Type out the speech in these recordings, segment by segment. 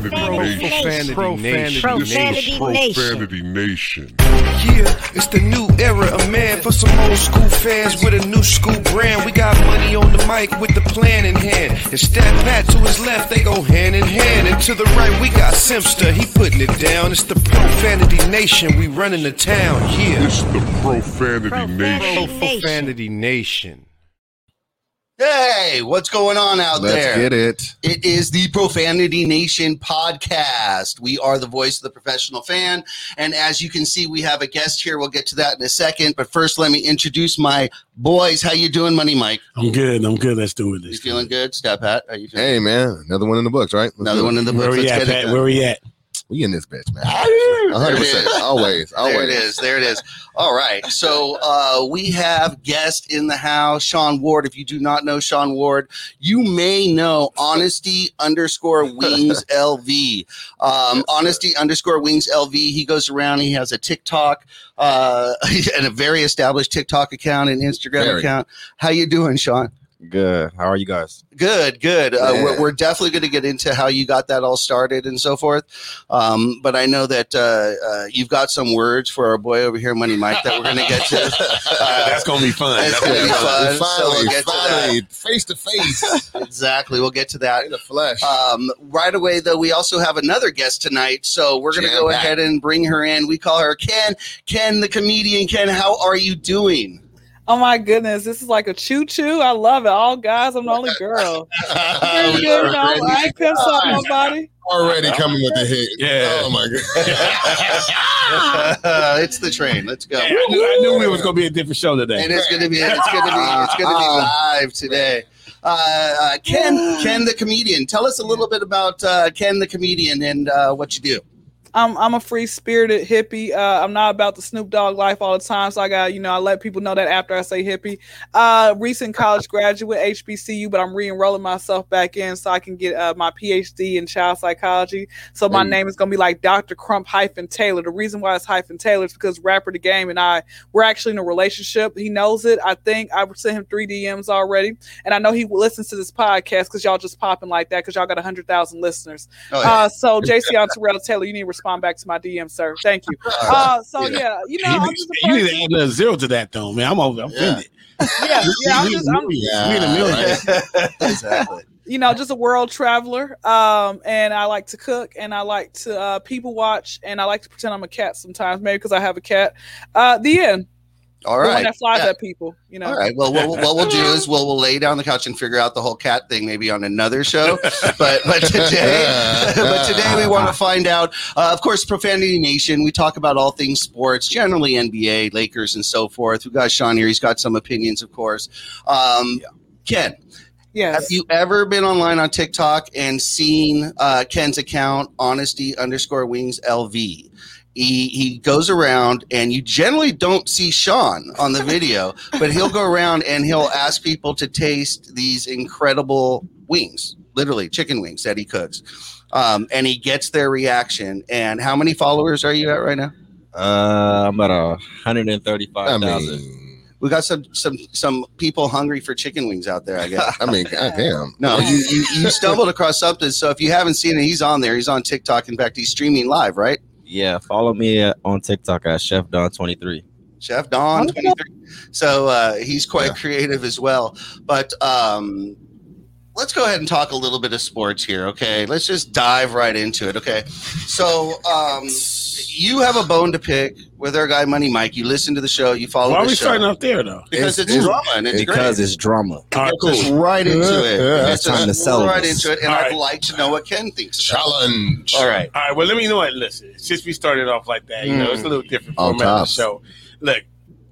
Profanity Nation. Profanity Nation. Profanity Nation. Yeah, it's the new era of man for some old school fans with a new school brand. We got money on the mic with the plan in hand. And Stat Pat to his left, they go hand in hand. And to the right, we got Simpster, he putting it down. It's the Profanity Nation, we running the town. Yeah. It's the Profanity Profanity Nation. Profanity Nation. Hey, what's going on out there? Let's there? get it. It is the Profanity Nation podcast. We are the voice of the professional fan. And as you can see, we have a guest here. We'll get to that in a second. But first, let me introduce my boys. How you doing, Money Mike? I'm good. I'm good. Let's do it. You This feeling good? Stat Pat, are you feeling Hey man, another one in the books, right? Let's Another do it. one in the books. Where book. we Let's at, get it Pat? done. Where we at? We in this bitch, man. 100%. Always, always. There it is. There it is. All right. So uh, we have guest in the house, Sean Ward. If you do not know Sean Ward, you may know Honesty underscore Wings LV. Um, Honesty underscore Wings LV. He goes around. He has a TikTok uh, and a very established TikTok account and Instagram Very. account. How you doing, Sean? Good. How are you guys? Good, good. Uh, we're, we're definitely going to get into how you got that all started and so forth. Um, but I know that uh, uh, you've got some words for our boy over here, Money Mike, that we're going to get to. Uh, That's gonna be fun. That's gonna gonna be fun. fun. so we'll finally, face to face exactly, we'll get to that. in the flesh. Um, right away, though, we also have another guest tonight, so we're going to go Jam-packed. ahead and bring her in. We call her Ken. Ken, the comedian. Ken, how are you doing? Oh my goodness, this is like a choo choo. I love it. All guys, I'm the only girl. Very good, you know, I ain't pimps up nobody. Already coming with the hit. Yeah. Oh my god. it's the train. Let's go. Yeah, I, knew, I knew it was gonna be a different show today. and it's gonna be it's gonna be it's gonna be live today. Uh, uh, Ken, Ken the comedian. Tell us a little bit about uh, Ken the comedian and uh, what you do. I'm I'm a free spirited hippie. Uh, I'm not about the Snoop Dogg life all the time, so I got you know I let people know that after I say hippie. Uh, recent college graduate HBCU, but I'm re-enrolling myself back in so I can get uh, my PhD in child psychology. So my Hey. name is gonna be like Dr. Crump hyphen Taylor. The reason why it's hyphen Taylor is because rapper the game and I we're actually in a relationship. He knows it. I think I've sent him three DMs already, and I know he listens to this podcast because y'all just popping like that because y'all got hundred thousand listeners. Oh, yeah. Uh, so Jayceon Terrell Taylor, you need respond back to my DM, sir. Thank you. Uh, so yeah, you know, you, need, just a you need to add another zero to that though, man. I'm over. I'm Yeah. offended. Yeah, yeah, I'm just, I'm, Yeah, We in a million. exactly. you know, just a world traveler. Um, and I like to cook, and I like to uh, people watch, and I like to pretend I'm a cat sometimes, maybe because I have a cat. Uh, the end. All The one right. that flies Yeah. at people. You know. All right. Well, what, what we'll do is we'll we'll lay down the couch and figure out the whole cat thing maybe on another show. But but today, but today we want to find out. Uh, of course, Profanity Nation. We talk about all things sports, generally NBA, Lakers, and so forth. We got Sean here. He's got some opinions, of course. Um, Ken, Yes. have you ever been online on TikTok and seen uh, Ken's account, honesty underscore wings LV? He, he goes around and you generally don't see Sean on the video, but he'll go around and he'll ask people to taste these incredible wings, literally chicken wings that he cooks. Um, and he gets their reaction. And how many followers are you at right now? Uh, I'm at a hundred and I mean, We got some some some people hungry for chicken wings out there, I guess. I mean, goddamn. No, you, you you stumbled across something. So if you haven't seen it, he's on there. He's on TikTok. In fact, he's streaming live, right? Yeah, follow me on TikTok at Chef Don twenty three. Chef Don, 23. So uh, he's quite Yeah. creative as well. But um, let's go ahead and talk a little bit of sports here, okay? Let's just dive right into it, okay? So um, you have a bone to pick with our guy Money Mike. You listen to the show, you follow Why are we show starting off there though? because it's, It's- it's- drama and it's Because great. it's drama. All right, Gets us cool. right into it. Yeah, Gets it's time to sell right this. into it, and All I'd right. like to know what Ken thinks. about it. Challenge. All right. All right. Well, let me know what. Listen, since we started off like that, you know, it's a little different On format of the show. Look,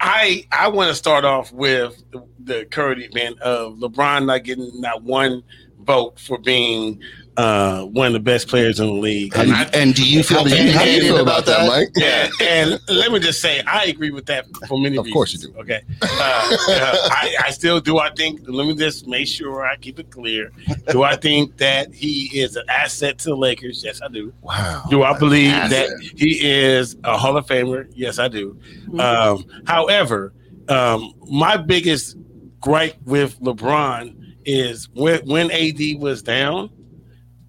I I want to start off with the, current event of LeBron not getting not one vote for being uh, one of the best players in the league. And, And I- and do you feel How do you vindicated feel about that? Mike? yeah, and let me just say, I agree with that for many Of reasons. course you do. Okay, uh, uh, I, I still do. I think. Let me just make sure I keep it clear. Do I think that he is an asset to the Lakers? Yes, I do. Wow. Do I believe that he is a Hall of Famer? Yes, I do. Um, however, um, my biggest gripe with LeBron is when when AD was down,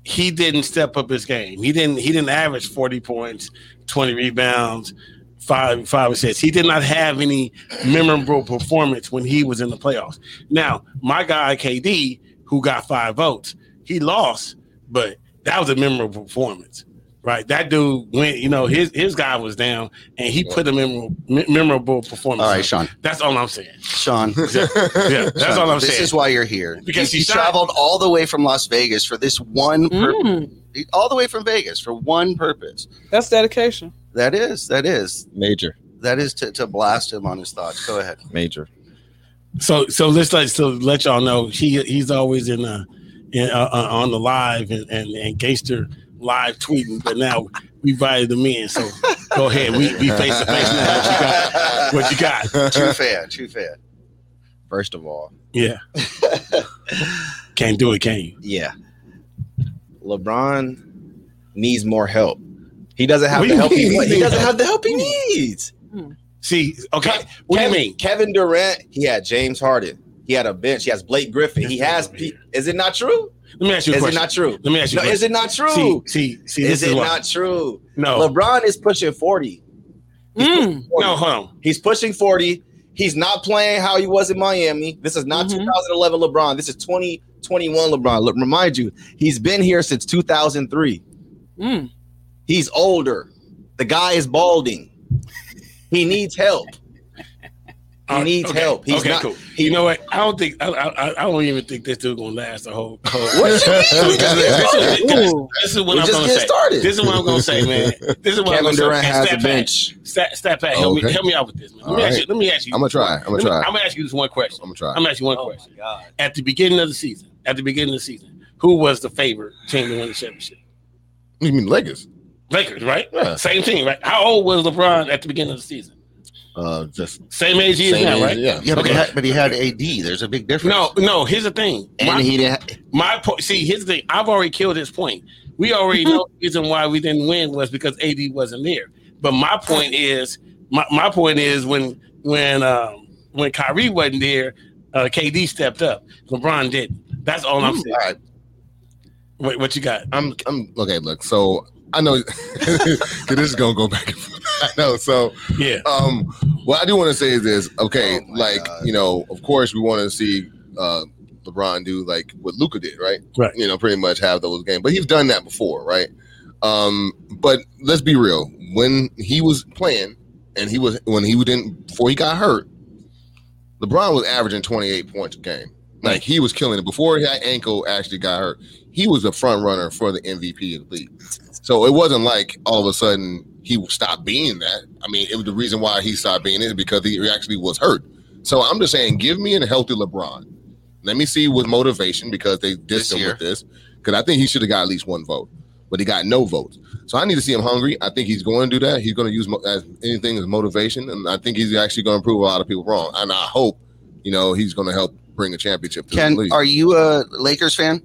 he didn't step up his game. He didn't. He didn't average forty points, twenty rebounds, five five assists. He did not have any memorable performance when he was in the playoffs. Now, my guy KD, who got five votes, he lost, but that was a memorable performance. Right, that dude went. You know, his his guy was down, and he put a memorable, memorable performance. All right. Sean. That's all I'm saying. Sean, Yeah, that's Sean, all I'm this saying. This is why you're here. Because you, he traveled all the way from Las Vegas for this one purpose. Mm, All the way from Vegas for one purpose. that's dedication. That is, that is, Major, that is to, to blast him on his thoughts. Go ahead. major. So so let's let so let y'all know he he's always in uh, in, uh, uh on the live and and, and gangster live tweeting, but now we invited him in. So go ahead, we we face to face now. What you got? What you got? True fan, true fan. First of all, Yeah, can't do it, can you? yeah, LeBron needs more help. He doesn't have What the help. He, mean? he doesn't have the help he needs. See, okay, what Kevin, do you mean? Kevin Durant, he had James Harden. He had a bench. He has Blake Griffin. He has. Pe- is it not true? Let me ask you a Is it not true? Let me ask you. No, is it not true? See, see, see. Is is, it not true? No, LeBron is pushing 40. He's Mm. pushing 40. no, hold on. He's pushing 40. He's not playing how he was in Miami. This is not Mhm. 2011 LeBron. This is 2021 LeBron. Look, remind you, he's been here since 2003. Mm. He's older. The guy is balding. He needs help. He Uh, needs okay, help. He's okay, not. cool. he- you know what? I don't think I, I, I don't even think this dude gonna last the whole. whole What you mean? this, is, this, this is what We I'm gonna say. started. This is what I'm gonna say, man. This is what I'm gonna say. Durant And has Stat a Pat, bench. Stat, stat Pat, help me, help me out with this, man. Let me All ask you. Let me ask you. I'm gonna try. I'm gonna Let me- try. I'm gonna ask you this one question. I'm gonna try. I'm gonna ask you one Oh question. At the beginning of the season, at the beginning of the season, who was the favorite team to win the championship? You mean Lakers? Lakers, right? Yeah. Same team, right? How old was LeBron at the beginning of the season? Uh, just Same age he is now, right? Yeah. Yeah, but, he had, but he had AD. There's a big difference. No, no. Here's the thing. and My- he didn't. My point. See, here's the thing. I've already killed his point. We already know the reason why we didn't win was because AD wasn't there. But my point is, my, my point is when when um, when Kyrie wasn't there, uh, KD stepped up. LeBron didn't. That's all I'm saying. Right. What, what you got? I'm. I'm okay. Look, so I know 'cause this is gonna go back and forth. I know. So, Yeah. um, what I do want to say is this. Okay, Oh like God. you know, of course, we want to see uh LeBron do like what Luka did, right? Right. You know, pretty much have those games, but he's done that before, right? Um, but let's be real. When he was playing, and he was when he didn't before he got hurt, LeBron was averaging 28 points a game. Like he was killing it before that ankle actually got hurt. He was a front runner for the MVP of the league. So it wasn't like all of a sudden he stopped being that. I mean, it was the reason why he stopped being it because he actually was hurt. So I'm just saying, give me a healthy LeBron. Let me see with motivation because they dissed him with this. Because I think he should have got at least one vote, but he got no votes. So I need to see him hungry. I think he's going to do that. He's going to use mo- as anything as motivation, and I think he's actually going to prove a lot of people wrong. And I hope, you know, he's going to help bring a championship to Ken, are you a Lakers fan?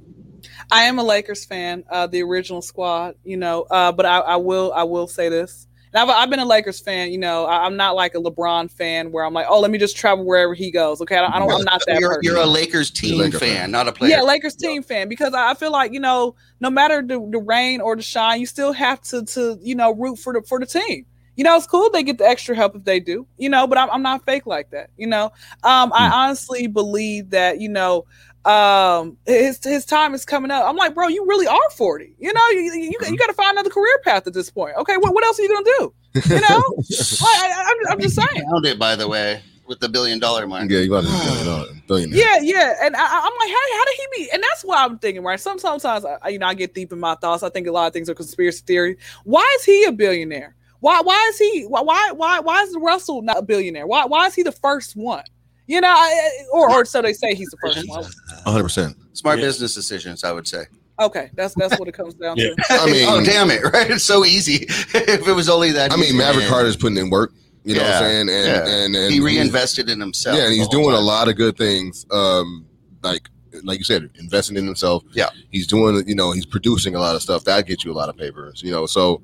I am a Lakers fan, uh, the original squad, you know. Uh, but I, I will, I will say this, and I've, I've been a Lakers fan. You know, I, I'm not like a LeBron fan where I'm like, oh, let me just travel wherever he goes. Okay, I don't, I don't I'm not that You're, person. you're a Lakers team Laker fan, fan. not a player. yeah, Lakers team fan because I I feel like you know, no matter the, the rain or the shine, you still have to to you know root for the for the team. You know, it's cool they get the extra help if they do. You know, but I'm, I'm not fake like that. You know, um, I honestly believe that you know um his his time is coming up. I'm like, bro, you really are 40. You know, you you, you got to find another career path at this point. Okay, what, what else are you gonna do? You know, Like, I, I, I'm, I'm just saying. Found it, by the way, with the billion dollar mark. yeah, you got a billionaire. Yeah, yeah, and I, I- I'm like, how, how did he be? And that's what I'm thinking, right? Some sometimes, I, you know, I get deep in my thoughts. I think a lot of things are conspiracy theory. Why is he a billionaire? Why, why is he? Why, why, why, why is Russell not a billionaire? Why, why is he the first one? You know, I, or or so they say he's the first one. 100. percent Smart Yeah. business decisions, I would say. Okay, that's that's what it comes down Yeah. to. I mean- oh damn it! Right? It's so easy. if it was only that. I mean, Maverick man. Carter's putting in work. You know what I'm saying? And yeah. and, and He reinvested in himself. Yeah, and he's whole doing a lot of good things. Um, like like you said, investing in himself. Yeah. he's doing. You know, he's producing a lot of stuff that gets you a lot of papers. You know, so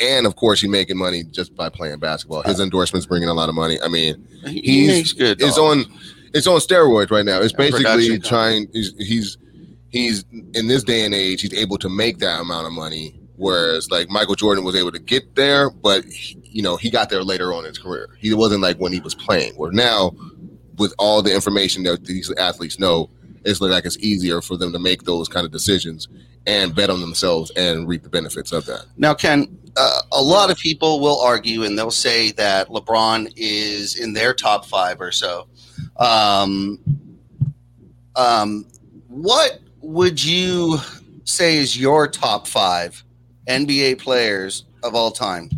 and of course he's making money just by playing basketball. His endorsements bringing a lot of money. I mean, He, he he's- good. it's dollars. on it's on steroids right now. It's Yeah, basically trying. He's, he's he's in this day and age, he's able to make that amount of money. Whereas like Michael Jordan was able to get there, but he- you know he got there later on in his career. He wasn't like when he was playing. Where now, with all the information that these athletes know, it's like it's easier for them to make those kind of decisions and bet on themselves and reap the benefits of that. Now, Ken, uh, a lot of people will argue and they'll say that LeBron is in their top five or so. Um, um, what would you say is your top five NBA players of all time?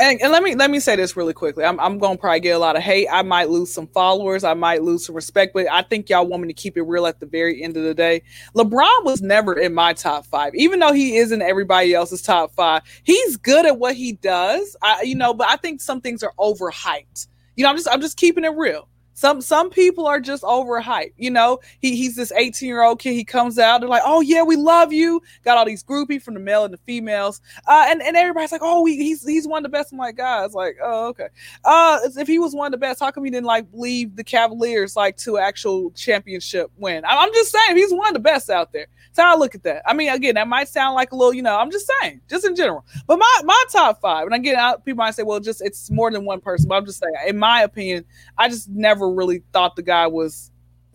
And, and let me let me say this really quickly. I'm I'm gonna probably get a lot of hate. I might lose some followers. I might lose some respect, but I think y'all want me to keep it real at the very end of the day. LeBron was never in my top five, even though he is in everybody else's top five. He's good at what he does. I you know, but I think some things are overhyped. You know, I'm just I'm just keeping it real. Some some people are just overhyped. You know, he he's this 18 year old kid. He comes out, they're like, "Oh yeah, we love you." Got all these groupie from the male and the females, uh, and and everybody's like, "Oh, he, he's he's one of the best." I'm like, guys, like, oh okay. Uh, if he was one of the best, how come he didn't like lead the Cavaliers like to actual championship win? I'm just saying, he's one of the best out there. So I look at that. I mean, again, that might sound like a little, you know, I'm just saying, just in general. But my my top five, and again, I, people might say, well, just it's more than one person. But I'm just saying, in my opinion, I just never really thought the guy was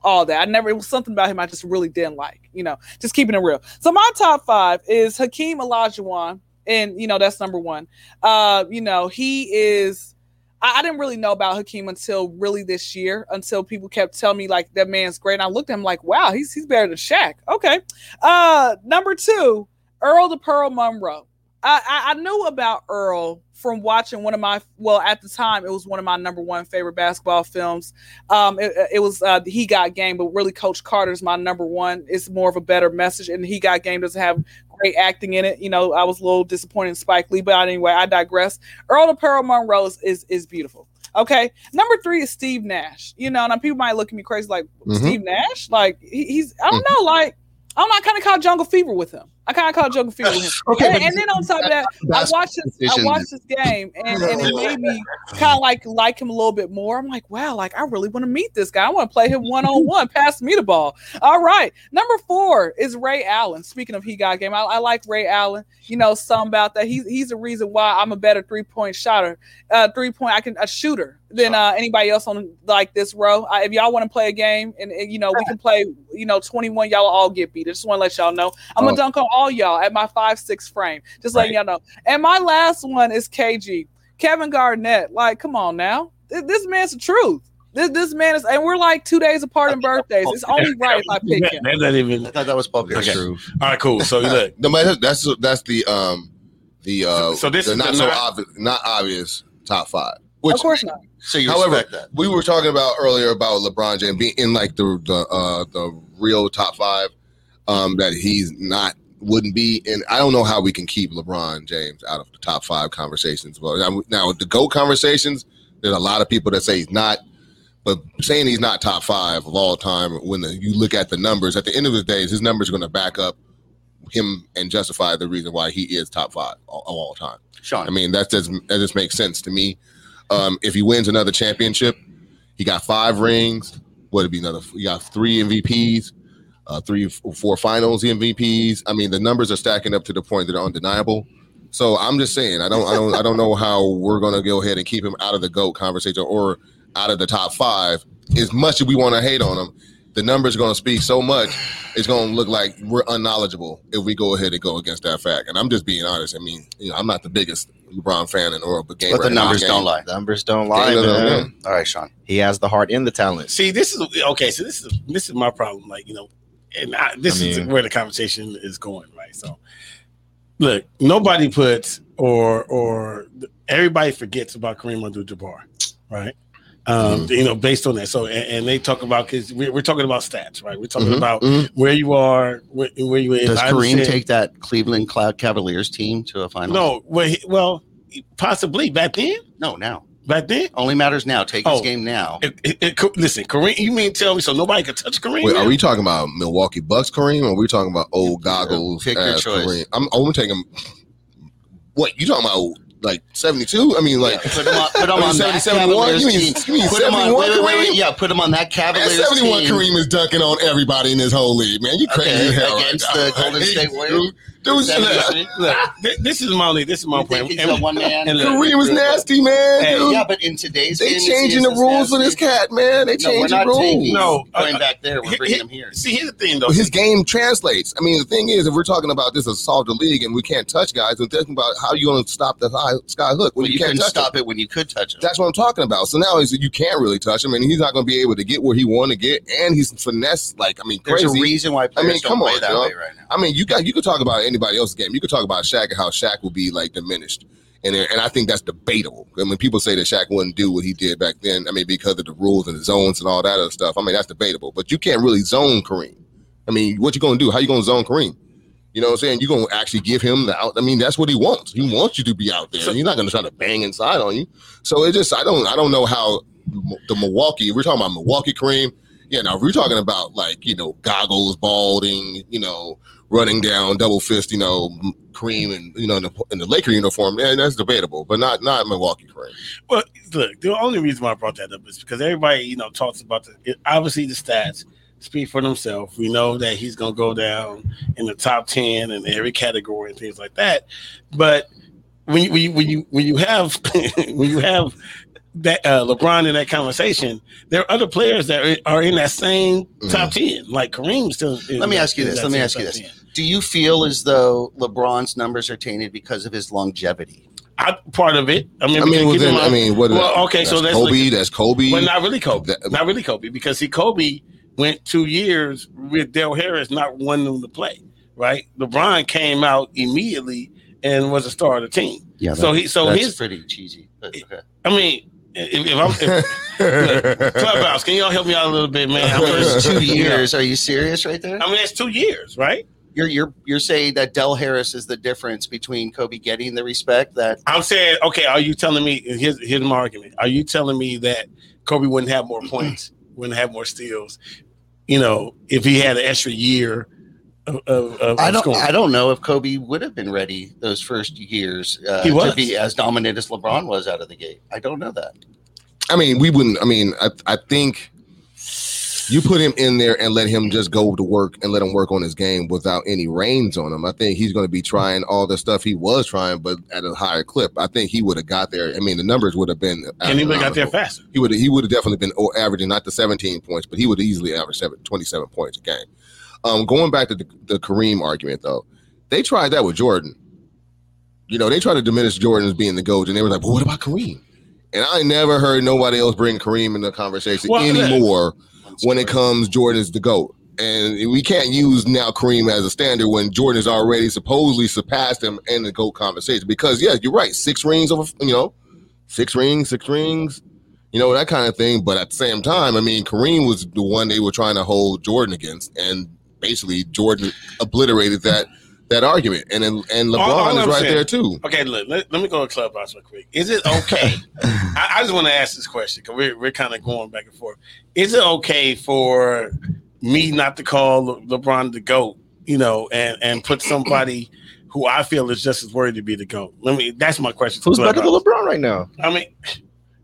all that. I never it was something about him I just really didn't like. You know, just keeping it real. So my top five is Hakeem Olajuwon, and you know that's number one. Uh, you know he is. I, I didn't really know about Hakeem until really this year, until people kept telling me like that man's great. And I looked at him like, wow, he's he's better than Shaq. Okay. Uh, number two, Earl the Pearl Monroe. I, I, I knew about Earl from watching one of my well at the time it was one of my number one favorite basketball films. Um, it, it was uh, He Got Game, but really Coach Carter's my number one. It's more of a better message, and He Got Game doesn't have great acting in it. You know, I was a little disappointed in Spike Lee, but anyway, I digress. Earl the Pearl Monroe is, is is beautiful. Okay, number three is Steve Nash. You know, and people might look at me crazy like Mhm. Steve Nash. Like he, he's I don't know, like I don't know. I kind of caught jungle fever with him. I kind of caught jungle fever with him. Okay, and, and then on top of that, I watched this. I watched this game, and, and it made me kind of like like him a little bit more. I'm like, wow, like I really want to meet this guy. I want to play him one on one. Pass me the ball. All right, number four is Ray Allen. Speaking of he got game, I, I like Ray Allen. You know, some about that. He's he's the reason why I'm a better three point shotter, uh, three point I can a shooter than uh, anybody else on like this row. I, if y'all want to play a game, and, and, you know we can play, you know, 21, y'all all get beat. I just want to let y'all know I'm Oh. gonna dunk on all y'all at my five six frame. Just letting y'all know. And my last one is KG, Kevin Garnett. Like, come on now, this man's the truth. This this man is, and we're like two days apart in birthdays. It's only right if I pick him. That's not even. I thought that was public Okay. truth. All right, cool. So look, No, but that's that's the um the uh So this the is not the so not- obvious not obvious top five. Which Of course not. So you However, that. we were talking about earlier about LeBron James being in like the the uh, the real top five. Um, that he's not wouldn't be, and I don't know how we can keep LeBron James out of the top five conversations. But now, the GOAT conversations, there's a lot of people that say he's not. But saying he's not top five of all time, when the, you look at the numbers, at the end of the day, his numbers are going to back up him and justify the reason why he is top five of all time. Sean. I mean, that just that just makes sense to me. Um, if he wins another championship, he got five rings. What would it be another? He got three MVPs, uh, three, four Finals MVPs. I mean, the numbers are stacking up to the point that are undeniable. So I'm just saying, I don't, I don't, I don't know how we're gonna go ahead and keep him out of the GOAT conversation or out of the top five. As much as we want to hate on him, the numbers are gonna speak so much. It's gonna look like we're unknowledgeable if we go ahead and go against that fact. And I'm just being honest. I mean, you know, I'm not the biggest LeBron fan in the world, but game But the right now, numbers game- don't lie. The numbers don't lie, Game man. lie. All right, Sean. He has the heart and the talent. see, this is okay. So this is this is my problem. Like you know, and I, this I is where the conversation is going. Right. So, look, nobody puts or or everybody forgets about Kareem Abdul-Jabbar. Right. Um, you know, based on that. So, and, and they talk about because we're, we're talking about stats, right? We're talking Mhm, about mhm. where you are, where, where you. Does Kareem take that Cleveland Cloud Cavaliers team to a final? No, well, he- well, possibly back then. No, now. Back then, Only matters now. Take this Oh. game now. it, it, it, listen, Kareem. You mean tell me so nobody could touch Kareem? Wait, are we talking about Milwaukee Bucks Kareem, or are we talking about old goggles? Pick your choice. Kareem? I'm, I'm taking. What you talking about? like seventy two. I mean, like Put him on, put him I mean, on that Cavaliers You mean- team. you mean Put him on, 71 wait, wait, wait, wait, Kareem? yeah, put him on that Man, Cavaliers 71 team. Kareem is dunking on everybody in this whole league, man. You crazy Okay, hell. against right the now. Golden State Warriors? Dude, dude, Seventy-three? Look, this is my only. This is my You think point. he's And- a one man? and look, Kareem was nasty, man. Hey, dude. Yeah, but in today's they game, changing the rules for nasty. this cat, man. They No, we're changing not rules. changing. No, going uh, back there, we're He- bringing he- him here. See, here's the thing, though. his game translates. I mean, the thing is, if we're talking about this as solve the league and we can't touch guys, we're talking about how you going to stop the high sky hook when Well, you, you can't touch stop him. it when you could touch him. That's what I'm talking about. So now is you can't really touch him, and he's not going to be able to get where he want to get, and he's finesse like I mean, There's a reason why players mean, come don't play on, that way right now. I mean, you got you could talk about anybody else's game. You could talk about Shaq and how Shaq will be like diminished, and and I think that's debatable. I mean, people say that Shaq wouldn't do what he did back then. I mean, because of the rules and the zones and all that other stuff. I mean, that's debatable. But you can't really zone Kareem. I mean, what you gonna do? How you gonna zone Kareem? You know what I'm saying? You're gonna actually give him the out. I mean, that's what he wants. He wants you to be out there. He's not gonna try to bang inside on you. So it just I don't I don't know how the Milwaukee. We're talking about Milwaukee Kareem. Yeah, now if we're talking about like you know goggles, balding, you know, running down double fist, you know, Kareem and you know in the, in the Laker uniform, yeah, that's debatable, but not not Milwaukee Kareem. Well, look, the only reason why I brought that up is because everybody, you know, talks about the obviously the stats speak for themselves. We know that he's going to go down in the top ten in every category and things like that. But when you when you, when you have when you have that uh, LeBron in that conversation, there are other players that are, in that same top ten. Like Kareem still. Let me ask you this. Let me ask you this. 10. Do you feel as though LeBron's numbers are tainted because of his longevity? I, part of it. I mean, I mean, within, I mean, what? Well, okay, so that's that's Kobe. That's Kobe. But not really Kobe. That- not really Kobe because see, Kobe went two years with Del Harris not wanting him to play. Right, LeBron came out immediately and was a star of the team. Yeah. So he, so that's his, pretty cheesy. But okay. I mean, if, if I'm if, clubhouse, can y'all help me out a little bit, man? I'm First two years. Are you serious right there? I mean, it's two years, right? You're you're you're saying that Del Harris is the difference between Kobe getting the respect that I'm saying, okay, are you telling me? Here's here's my argument. Are you telling me that Kobe wouldn't have more points, wouldn't have more steals, you know, if he had an extra year of, of, of I don't scoring? I don't know if Kobe would have been ready those first years uh, He was. to be as dominant as LeBron was out of the gate. I don't know that. I mean, we wouldn't. I mean, I, I think you put him in there and let him just go to work and let him work on his game without any reins on him. I think he's going to be trying all the stuff he was trying, but at a higher clip. I think he would have got there. I mean, the numbers would have been. and he would have got there faster. He would he would have definitely been averaging not the 17 points, but he would have easily averaged seven, 27 points a game. Um, going back to the, the Kareem argument though, they tried that with Jordan. You know, they tried to diminish Jordan as being the GOAT, and they were like, "But what about Kareem?" And I never heard nobody else bring Kareem in the conversation Well, anymore when it comes Jordan's the GOAT. And we can't use now Kareem as a standard when Jordan has already supposedly surpassed him in the GOAT conversation. Because yeah, you're right, six rings of you know, six rings, six rings, you know, that kind of thing. But at the same time, I mean, Kareem was the one they were trying to hold Jordan against, and basically Jordan obliterated that that argument. And then and LeBron All- all is I'm right saying- there too. Okay, look, let, let me go to Clubhouse real quick. Is it okay? I, I just want to ask this question because we're, we're kind of going back and forth. Is it okay for me not to call Le- LeBron the GOAT, you know, and, and put somebody who I feel is just as worthy to be the GOAT? Let me, that's my question. Who's better than LeBron right now? I mean,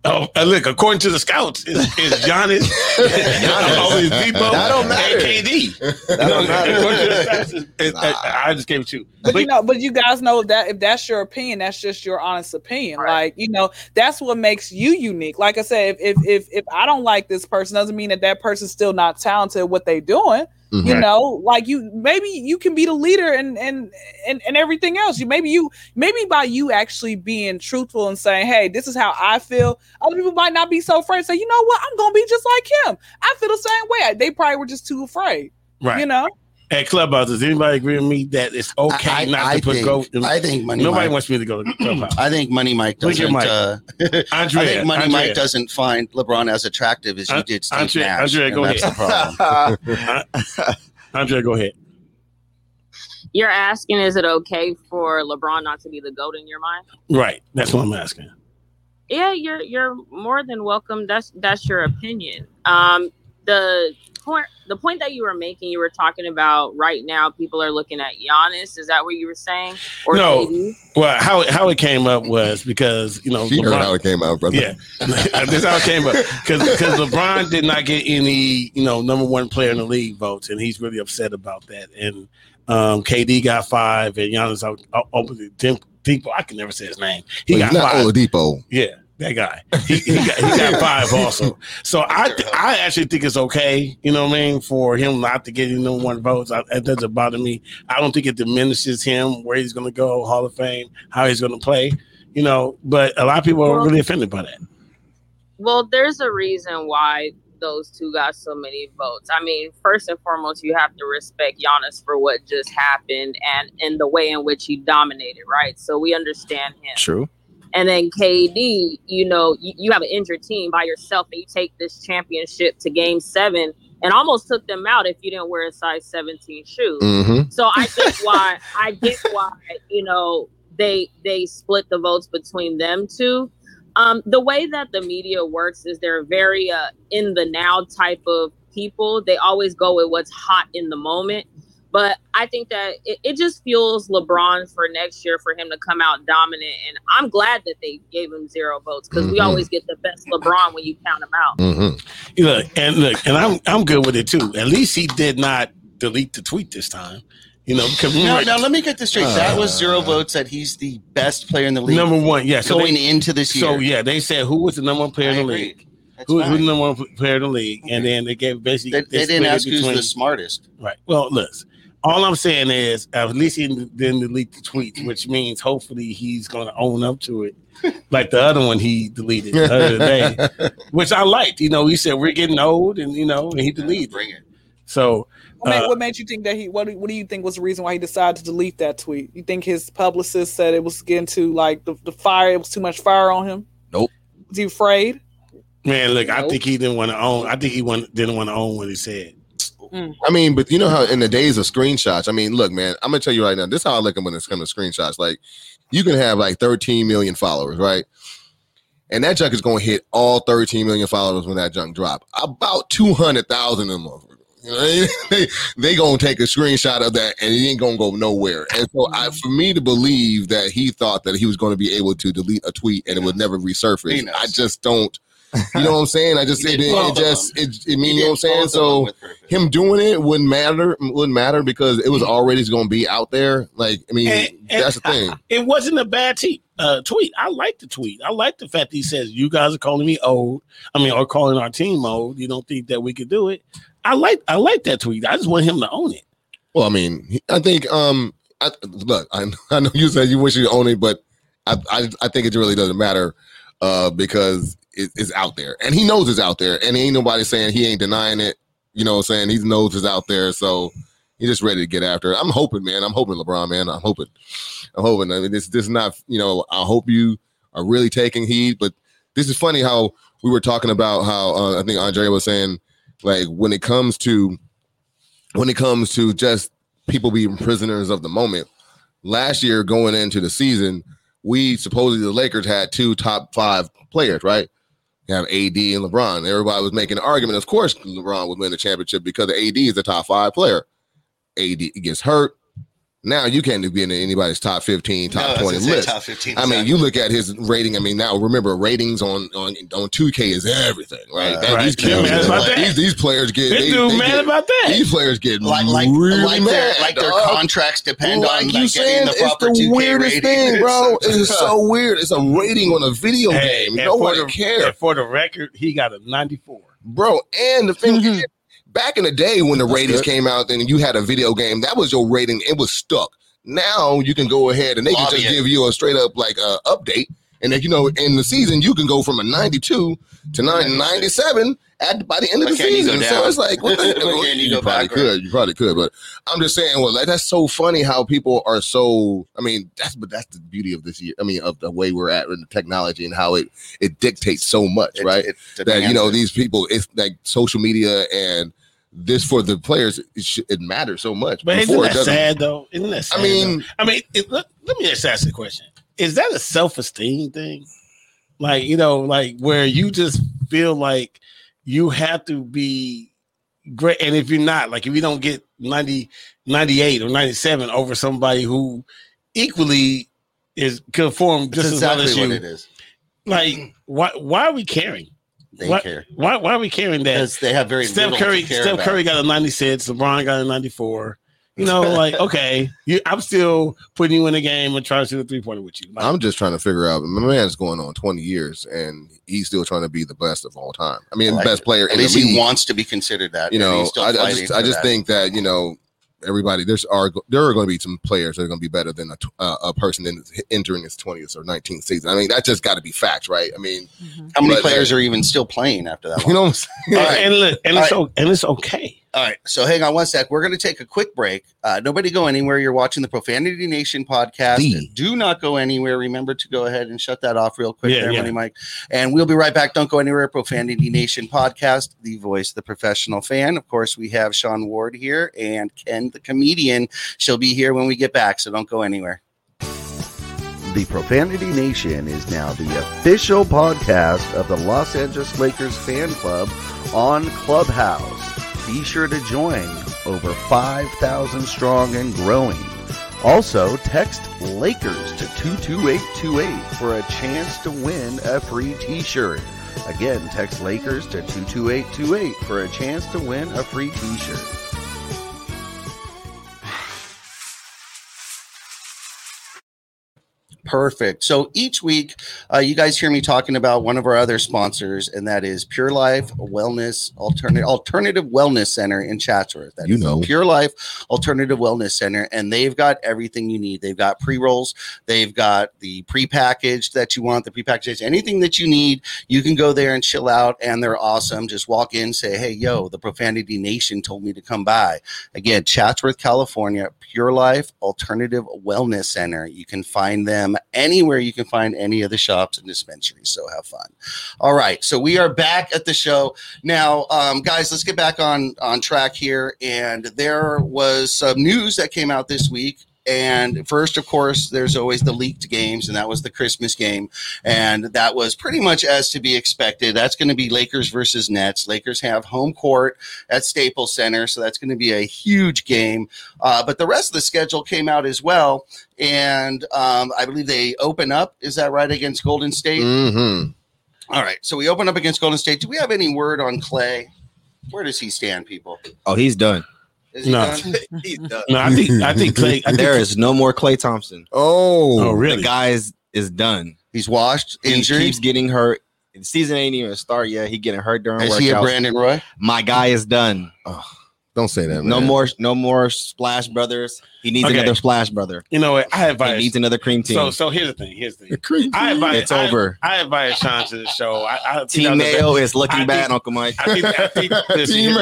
oh, uh, look, according to the scouts, is, is Giannis, oh, is Depot, That don't matter. and KD. That don't matter. According to the scouts, is- is- I, I just gave it to you. But, But- you know, but you guys know that if that's your opinion, that's just your honest opinion. Like you know, that's what makes you unique. Like I said, if if if, if I don't like this person, doesn't mean that that person's still not talented at what they're doing. Mhm. You know, like you maybe you can be the leader and and and and everything else. You maybe you maybe by you actually being truthful and saying, "Hey, this is how I feel." Other people might not be so afraid. Say, "You know what? I'm gonna be just like him." I feel the same way. They probably were just too afraid. Right. You know. At Clubhouse, does anybody agree with me that it's okay I, not I to put think, GOAT? in- I think Money Nobody Mike, wants me to go to Clubhouse. I think Money Mike Look at doesn't. Mike. Uh, I think Money Andrea, Mike doesn't find LeBron as attractive as you An- did Steve Andrea- Nash. Andrea, go that's ahead. the problem. Andrea, go ahead. You're asking, is it okay for LeBron not to be the goat in your mind? Right, that's what I'm asking. Yeah, you're you're more than welcome. That's that's your opinion. Um, the point the point that you were making, you were talking about right now. People are looking at Giannis. Is that what you were saying? Or No. KD? Well, how how it came up was because you know She heard how it came out, brother. Yeah, this is how it came up because because LeBron did not get any you know number one player in the league votes, and he's really upset about that. And um, KD got five, and Giannis out- out- opened Dim- Depot. I can never say his name. He Well, got not five. Oladipo. Yeah, that guy. He, he, got, he got five also. So I th- I actually think it's okay. You know what I mean for him not to get any number one votes. I, that doesn't bother me. I don't think it diminishes him where he's going to go, Hall of Fame, how he's going to play. You know, but a lot of people are really offended by that. Well, there's a reason why those two got so many votes. I mean, first and foremost, you have to respect Giannis for what just happened and in the way in which he dominated, right? So we understand him. True. And then KD, you know, you, you have an injured team by yourself and you take this championship to game seven and almost took them out if you didn't wear a size 17 shoe. hmm So I get why I get why you know they they split the votes between them two. Um, the way that the media works is they're very uh, in the now type of people. They always go with what's hot in the moment. But I think that it, it just fuels LeBron for next year for him to come out dominant. And I'm glad that they gave him zero votes because we Mhm. always get the best LeBron when you count him out. Mm-hmm. You know, and look, and I'm I'm good with it too. At least he did not delete the tweet this time. You know, because Now, now let me get this straight. that was zero Uh, votes. That he's the best player in the league number one, yeah. So going they, into this year. so yeah, they said who was the number one player I in the agree. league. That's Who, who's the number one player in the league? And then they gave basically They, they didn't it ask who's between- the smartest. Right. Well, look, all I'm saying is at least he didn't delete the tweets, which means hopefully he's going to own up to it, like the other one he deleted the other day, which I liked. You know, he said we're getting old, and you know, and he deleted. Bring it. So What, made, Uh, what made you think that he? What do, what do you think was the reason why he decided to delete that tweet? You think his publicist said it was getting too like the, the fire? It was too much fire on him. Nope. Was he afraid? man, look, I think he didn't want to own. I think he want, didn't want to own what he said. I mm. mean, but you know how in the days of screenshots, I mean, look, man, I'm gonna tell you right now, this is how I look at when it's coming to screenshots. Like, you can have like 13 million followers, right? And that junk is gonna hit all 13 million followers when that junk drop. About 200,000 of them. You know, they, they gonna take a screenshot of that and it ain't gonna go nowhere. And so, I, mm. for me to believe that he thought that he was going to be able to delete a tweet and it would never resurface. I just don't. You know what I'm saying? I just He it, it, just it, it mean you know what I'm saying. both of them So him doing it wouldn't matter wouldn't matter because it was already going to be out there like i mean And- and- that's the thing It wasn't a bad tweet. Uh, tweet. I like the tweet. I like the fact that he says you guys are calling me old. I mean, or calling our team old. You don't think that we could do it. I like. I like that tweet. I just want him to own it. well i mean i think um I, look I, I know you said you wish you owned it but I, I i think it really doesn't matter uh because it, it's out there. And he knows it's out there. And ain't nobody saying he ain't denying it. You know what i'm saying? He knows it's out there. So he's just ready to get after it. I'm hoping man. I'm hoping lebron man. I'm hoping i'm hoping. I mean this this is not you know i hope you are really taking heed but this is funny how we were talking about how uh, i think andre was saying like when it comes to when it comes to just people being prisoners of the moment last year going into the season we supposedly the lakers had two top five players right you have ad and lebron. Everybody was making an argument. Of course lebron would win the championship because ad is the top five player. Ad gets hurt now you can't be in anybody's top 15 top 20 I list Top 15. I mean, you look at his rating. I mean, now remember ratings on on on two K is everything, right? Uh, That- right. These, kids- mad about that. these these players get This they, dude they mad get- about that. These players get like like really like mad, their like their contracts depend Like on you saying, the it's the weirdest rating. thing, bro. It's It's so weird. It's a rating on a video Hey, game. Nobody cares, for the record, he got a 94. bro. And the thing Mm-hmm. is, back in the day when the ratings came out and you had a video game, that was your rating. It was stuck. Now you can go ahead and they can just it. give you a straight up like uh, update. And then you know, in the season, you can go from a 92 to 97 at by the end of the you season. So it's like, what the, But can you probably could, you probably could, but I'm just saying, well, like, that's so funny how people are so. I mean, that's but that's the beauty of this year. I mean, of the way we're at in the technology and how it it dictates so much, It- right? it that you know these people, it's like social media and this for the players, it, sh- it matters so much. But isn't Before that sad though? Isn't that sad? I mean, though? I mean, it, let, let me just ask you a question: Is that a self-esteem thing? Like you know, like where you just feel like you have to be great. And if you're not, like if you don't get 90, 98 or 97 over somebody who equally is conform just That's as well exactly as you, what it is. like why why are we caring? They why, care Why why are we caring that because they have very Steph Curry to care Steph about. Curry got a 96, LeBron got a 94. You know, like okay, you, I'm still putting you in the game and trying to shoot a three pointer with you. Like, I'm just trying to figure out. My man's going on 20 years, and he's still trying to be the best of all time. I mean, Like, best player At in the least he wants to be considered that. you know, he's still I, I just I just that. think that you know everybody there's are there are going to be some players that are going to be better than a, uh, a person in, entering his 20th or 19th season. I mean, that just got to be fact, right? I mean, how many but- players are even still playing after that. you know, what I'm saying? All right. and look, and it's o- and it's okay. All right, so hang on one sec. We're going to take a quick break. Uh, nobody go anywhere. You're watching the Profanity Nation podcast. The- Do not go anywhere. Remember to go ahead and shut that off real quick, Yeah, there, yeah. Money Mike. And we'll be right back. Don't go anywhere. Profanity Nation podcast, the voice the professional fan. Of course, we have Sean Ward here and Ken, the comedian. She'll be here when we get back, so don't go anywhere. The Profanity Nation is now the official podcast of the Los Angeles Lakers fan club on Clubhouse. Be sure to join over 5,000 strong and growing. Also, text Lakers to 22828 for a chance to win a free t shirt. Again, text Lakers to 22828 for a chance to win a free t Perfect. So each week, uh, you guys hear me talking about one of our other sponsors, and that is Pure Life Wellness Alternative Alternative Wellness Center in Chatsworth. That You is know. Pure Life Alternative Wellness Center, and they've got everything you need. They've got pre rolls, they've got the pre-packaged that you want, the pre-packaged anything that you need. You can go there and chill out, and they're awesome. Just walk in, say, "Hey, yo, the Profanity Nation told me to come by." Again, Chatsworth, California, Pure Life Alternative Wellness Center. You can find them anywhere you can find any of the shops and dispensaries. So have fun. All right, so we are back at the show now, um, guys. Let's get back on on track here. And there was some news that came out this week. And first, of course, there's always the leaked games, and that was the Christmas game. And that was pretty much as to be expected. That's going to be Lakers versus Nets. Lakers have home court at Staples Center, so that's going to be a huge game. Uh, but the rest of the schedule came out as well. And um, I believe they open up, is that right, against Golden State? Mhm. All right. So we open up against Golden State. Do we have any word on Klay? Where does he stand, people? Oh, he's done. Is he No. done? he's done. No, I think I think Klay. I think, There is no more Klay Thompson. Oh, Oh, really? The guy is, is done. He's washed, He keeps getting hurt. The season ain't even a start yet. He getting hurt during Is he a. Brandon Roy? My guy is done. don't say that. No more, no more Splash Brothers. He needs Okay. another Splash Brother. You know what? I advise. He needs another cream team. So so here's the thing. Here's the thing. Cream I invite. It's I- over. I, invited Sean to the show. I, I Team that was the Mayo is looking I bad, think- Uncle Mike. I think, I think listen, Team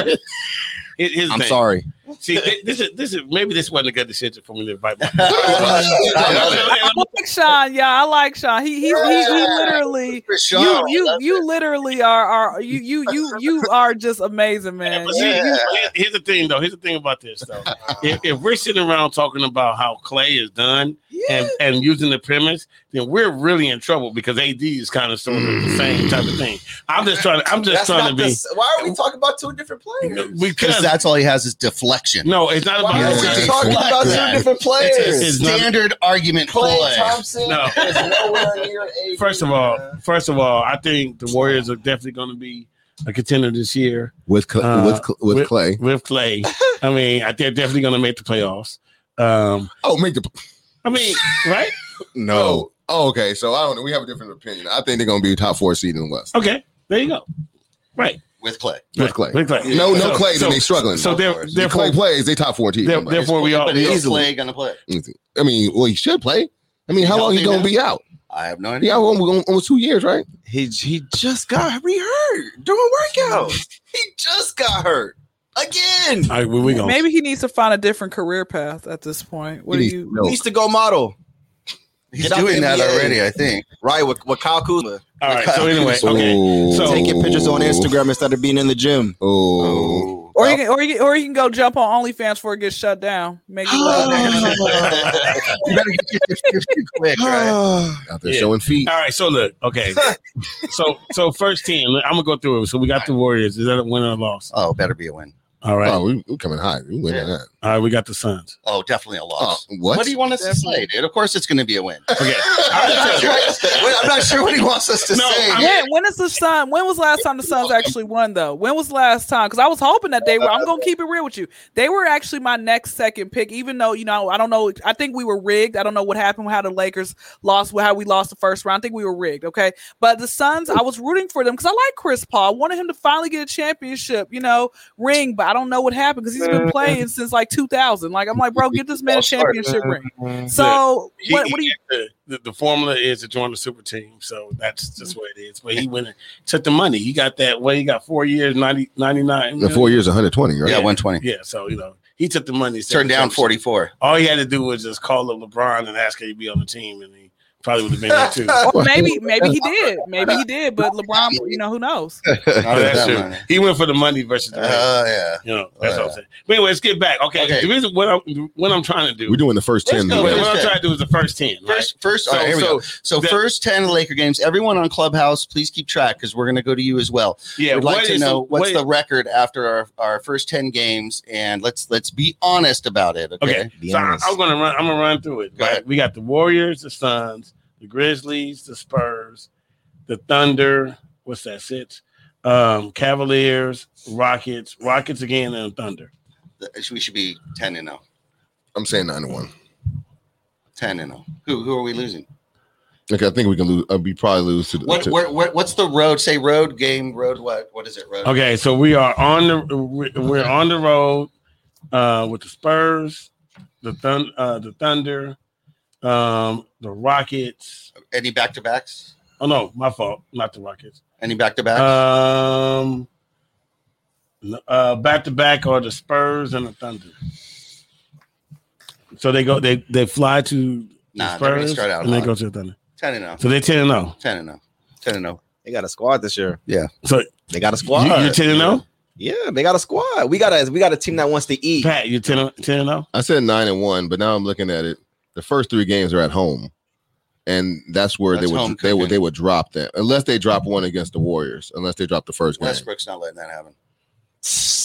here- here's I'm thing. sorry. See, this is this is maybe this wasn't a good decision for me to invite. My, I like Sean. Yeah, I like Sean. He he he, he literally Sean, you you you literally are are you you you you are just amazing, man. But You- see, you- here- here's the thing, though. Here's the thing about this, though. if, if we're sitting around talking about how Klay is done and, and using the premise, then we're really in trouble because AD is kind of sort of the same type of thing. I'm just trying. To, I'm just trying to be why are we talking about two different players? Because because that's all he has is deflection. no, it's not about. Why are Yes, we talking about two different players? It's a It's not- standard argument Klay play. Thompson No. is nowhere near AD. First of all, man. first of all, I think the Warriors are definitely going to be a contender this year with Cl- Uh, with Cl- with, Klay. with Klay. I mean, I think they're definitely going to make the playoffs. Um, Oh, make the I mean, right? no. Oh, okay. So I don't know. We have a different opinion. I think they're going to be top four seed in the West Okay, there you go. Right. With Klay. with Klay. With Klay. No, no So- Klay. so- then they struggling. So there, if therefore, Klay plays, they top four team. there- therefore, we all. But we is Klay going to play? I mean, well, he should play. I mean, how long he going to now? be out? I have no He idea. out almost, almost two years, right? he he just got rehurt doing workouts. He just got hurt again. All right, where we going? Maybe he needs to find a different career path at this point. What do you? needs- no. He needs to go model. He's He's out doing that NBA. already, I think. Right with, with Kyle Kuzma. All right. So anyway, okay. So- Taking pictures on Instagram instead of being in the gym. Oh. Or you can, or you can, or you can go jump on OnlyFans before it gets shut down. Make it you better get your 50 quick, right? out there Yeah. showing feet. All right. So look. Okay. so so first team. I'm gonna go through it. So we got the Warriors. Is that a win or a loss? Oh, better be a win. All right. Oh, we, we coming high. We winning Yeah. that. All right. We got the Suns. Oh, definitely a loss. Oh, what? What do you want us to say, dude? Of course, it's going to be a win. Okay. I'm not, sure, I'm not sure what he wants us to No, say. I- When, when is the Sun? When was the last time the Suns actually won though? When was the last time? Because I was hoping that they were. I'm gonna keep it real with you. They were actually my next second pick, even though you know I don't know. I think we were rigged. I don't know what happened. How the Lakers lost. How we lost the first round. I think we were rigged. Okay, but the Suns, I was rooting for them because I like Chris Paul. I wanted him to finally get a championship, you know, ring. But I don't know what happened because he's been playing since like 2000. Like I'm like, bro, get this man a championship ring. So He- what? What do you? the, the, the formula is to join the super team. So that's just what it is. But he went and took the money. He got that way. He got four years, 90, 99. The four years, 120, right? Yeah, 120. Yeah. So, you know, he took the money. Turned down 44. All he had to do was just call up LeBron and ask him to be on the team. And he probably would have been there too. Or maybe, maybe he did. Maybe he did. But LeBron, you know, who knows? Not Oh, that's true. He went for the money versus the uh, ring. Oh, yeah. You know, that's Oh, what I'm saying. But anyway, let's get back. Okay. Okay. The reason what I'm what I'm trying to do. We're doing the first 10. go what I'm trying to do is the first ten. Right? First, first, So- all right, here we so- go. So, the- first 10 Laker games, everyone on Clubhouse, please keep track because we're going to go to you as well. yeah. We'd like to know the- what's what- the record after our, our first 10 games, and let's let's be honest about it. Okay. Okay, so I- honest. I'm gonna run. I'm gonna run through it. Go right? ahead. We got the Warriors, the Suns, the Grizzlies, the Spurs, the Thunder. What's that? Six. Um, Cavaliers, Rockets, Rockets again, and Thunder. We should be 10 and 0. I'm saying 9 to 1. 10 and 0. Who, who are we losing? Okay, I think we can lose. Uh, we probably lose to the. What, to- where, where, what's the road? Say road game, road what? What is it? Road. Okay, so we are on the we- we're on the road uh, with the Spurs, the Thun, uh, the Thunder, um, the Rockets. Any back to backs? Oh no, my fault, not the Rockets. Any back to backs? Um, uh, back to back are the Spurs and the Thunder. So they go, they they fly to the Nah, they're Spurs start out and they go to the Thunder. 10 and 0. So they're ten and zero. 10 and 0. 10 and 0. They got a squad this year. Yeah. So They got a squad. you're ten and zero. Yeah, they got a squad. We got a we got a team that wants to eat. Pat, you're 10 and 10 and oh? 0. I said 9 and 1, but now I'm looking at it. The first three games are at home. And that's where That's they home would they would they would drop that unless they drop one against the Warriors, unless they drop the first game. Westbrook's not letting that happen.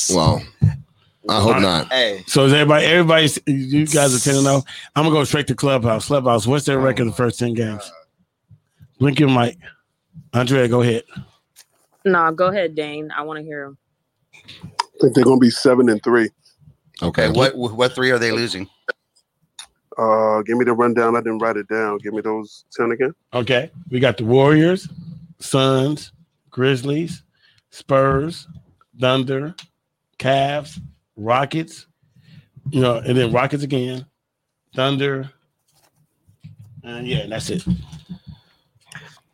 Well, I hope not. Hey, So is everybody, everybody's, you guys are 10 and 0. I'm gonna go straight to Clubhouse. Clubhouse, what's their record the first 10 games? Blink your mic. Andrea, go ahead. No, go ahead, Dane. I want to hear him. I think they're going to be seven and three. Okay. Okay, what what three are they losing? Uh, give me the rundown. I didn't write it down. Give me those ten again. Okay. We got the Warriors, Suns, Grizzlies, Spurs, Thunder, Cavs, Rockets, you know, and then Rockets again, Thunder. And yeah, that's it.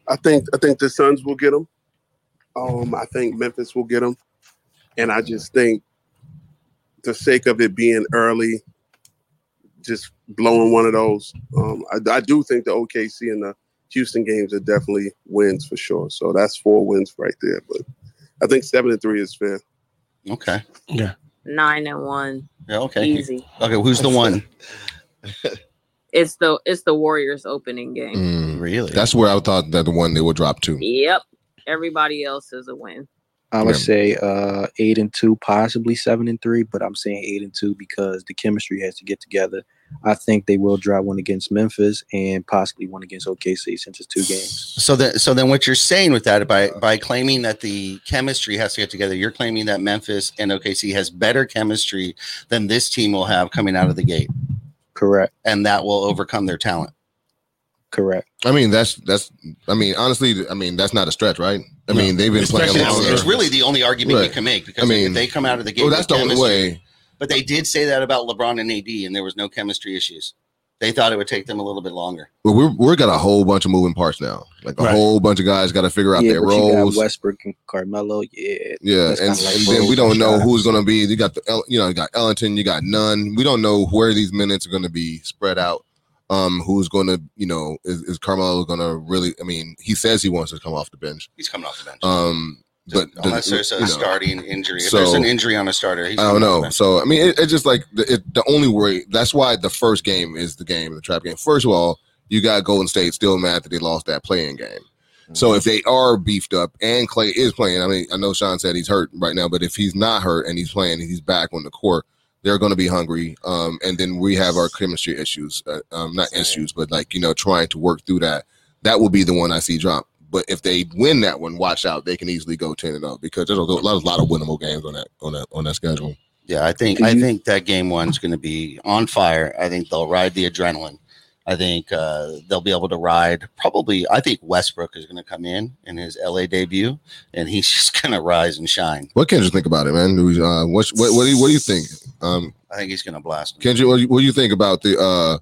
I think I think the Suns will get them. Um, I think Memphis will get them, and I just think, the sake of it being early, just blowing one of those. Um, I, I do think the OKC and the Houston games are definitely wins for sure. So that's four wins right there. But I think seven and three is fair. Okay. Yeah. Nine and one, Yeah, okay. easy. Okay, who's the one? It's the it's the Warriors opening game. Mm, Really? that's where I thought that the one they would drop to. Yep. Everybody else is a win. I would Yeah. say uh, eight and two, possibly seven and three, but I'm saying eight and two because the chemistry has to get together. I think they will drop one against Memphis and possibly one against OKC since it's two games. So then, so then, what you're saying with that, by by claiming that the chemistry has to get together, you're claiming that Memphis and OKC has better chemistry than this team will have coming out of the gate, Correct. and that will overcome their talent. Correct. I mean, that's that's. I mean, honestly, I mean that's not a stretch, right? I No. mean, they've been playing Especially It's, longer. it's really the only argument you can make because I mean, if they come out of the game. Oh, well, that's the only way. But they did say that about LeBron and AD, and there was no chemistry issues. They thought it would take them a little bit longer. But we're we're got a whole bunch of moving parts now. Like a Right. whole bunch of guys got to figure out yeah, their roles. Westbrook and Carmelo. Yeah. Yeah, and, like and then we don't know shots. who's going to be. You got the, El- you know, you got Ellington, you got none. We don't know where these minutes are going to be spread out. Um, who's going to, you know, is, is Carmelo going to really? I mean, he says he wants to come off the bench. He's coming off the bench. Um, but unless the- there's a you know, starting injury, if So- there's an injury on a starter, he's I don't coming off the know. So I mean, it, it's just like the, it, the only way. That's why the first game is the game, the trap game. First of all, you got Golden State still mad that they lost that playing game. So if they are beefed up and Klay is playing, I mean, I know Sean said he's hurt right now, but if he's not hurt and he's playing he's back on the court, they're going to be hungry. Um, and then we have our chemistry issues, uh, um, not issues, but like you know, trying to work through that. That will be the one I see drop. But if they win that one, watch out. They can easily go ten and up because there's a lot, a lot of winnable games on that on that on that schedule. Yeah, I think I think that game one's going to be on fire. I think they'll ride the adrenaline. I think uh, they'll be able to ride. Probably, I think Westbrook is going to come in in his LA debut, and he's just going to rise and shine. What can you think about it, man? Uh, what, what what do you what do you think? Um, I think he's going to blast. Him. Kendrick, what do you, what do you think about the uh,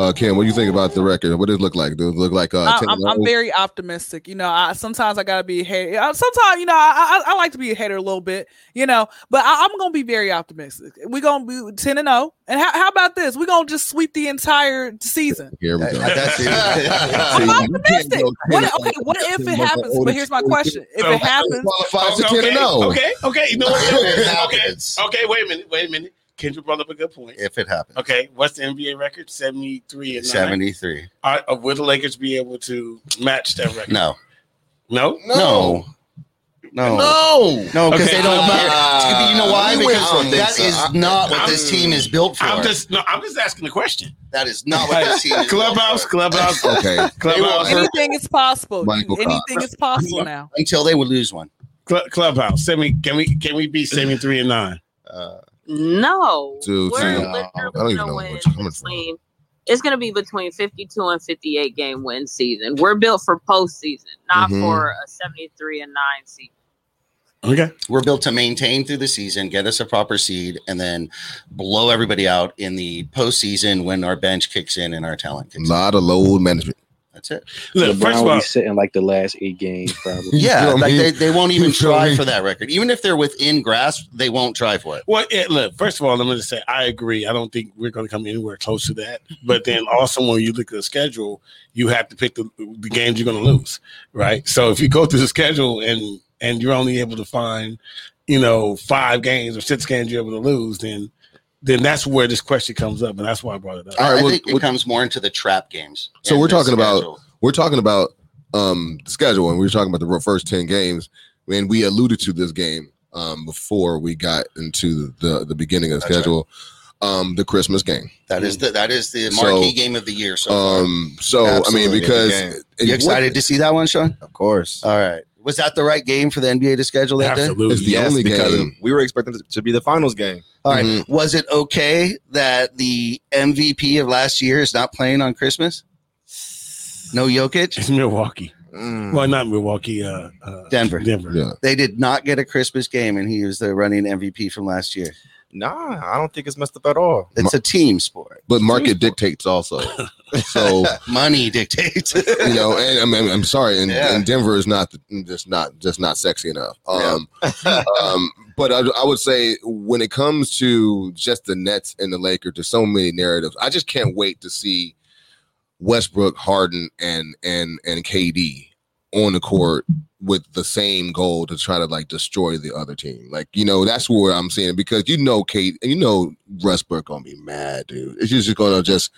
uh, Kim? What do you think about the record? What does it look like? Does it look like uh, I, I'm, I'm very optimistic. You know, I sometimes I gotta be a hater. Sometimes you know I, I I like to be a hater a little bit. You know, but I, I'm gonna be very optimistic. We're gonna be ten and zero. And how, how about this? We're gonna just sweep the entire season. Here we go. I'm optimistic. What, okay, what if it happens? But here's my question: If it happens, Qualifies to Okay, 10 and 0. okay, okay. You know what? Okay, okay. Wait a minute. Wait a minute. Kyndra brought up a good point. If it happens, Okay, what's the NBA record? Seventy three and nine. seventy-three. Are, uh, will the Lakers be able to match that record? No, no. no, no, No. no, because Okay, they don't. uh, you know why? we went- I don't Because think that so. is not what I'm- this team is built for. I'm just no. I'm just asking the question. that is not what this team is. built Clubhouse, for. clubhouse, Okay. clubhouse, anything is possible. Michael Anything is possible now. until they would lose one. Cl- clubhouse. Semi. Can we can we be seventy three and nine? Uh, No, Dude, we're see, literally I don't gonna even know win you're coming from. between. It's gonna be between fifty-two and fifty-eight game win season. We're built for postseason, not Mhm. for a seventy-three and nine season. Okay. We're built to maintain through the season, get us a proper seed, and then blow everybody out in the postseason when our bench kicks in and our talent A kicks in. lot of load management. That's it. Look, LeBron first of will all, be sitting like the last eight games, probably. Yeah, You know like mean? they, they won't even try me? for that record. Even if they're within grasp, they won't try for it. Well, yeah, look, first of all, let me just say I agree. I don't think we're going to come anywhere close to that. But then also, when you look at the schedule, you have to pick the, the games you're going to lose, right? So if you go through the schedule and and you're only able to find, you know, five games or six games you're able to lose, then then that's where this question comes up, and that's why I brought it up. All I, right, I well, think it what- comes more into the trap games. So we're the talking about- We're talking about um the schedule and we were talking about the first 10 games and we alluded to this game um before we got into the the beginning of the That's right. schedule um the christmas game that is the that is the So, marquee game of the year. So um so i mean because you excited to see that one, Sean? of course. All right. Was that the right game for the NBA to schedule that day? Absolutely. It's the yes, only because game. we were expecting it to be the finals game. All right. Mhm. Was it okay that the MVP of last year is not playing on Christmas? No Jokic. It's Milwaukee. Mm. Well, not Milwaukee. Uh, uh, Denver. Denver. yeah They did not get a Christmas game, and he was the running MVP from last year. Nah, I don't think it's messed up at all. It's a team sport. but market dictates also so Money dictates. you know and i mean i'm sorry and, Yeah. and denver is not just not just not sexy enough um um, but I, I would say when it comes to just the Nets and the Lakers, there's so many narratives. I just can't wait to see Westbrook, Harden, and and and KD on the court with the same goal to try to like destroy the other team. Like you know, that's where I'm seeing it because you know, Kate, you know, Russ Burke gonna be mad, dude. It's just gonna just.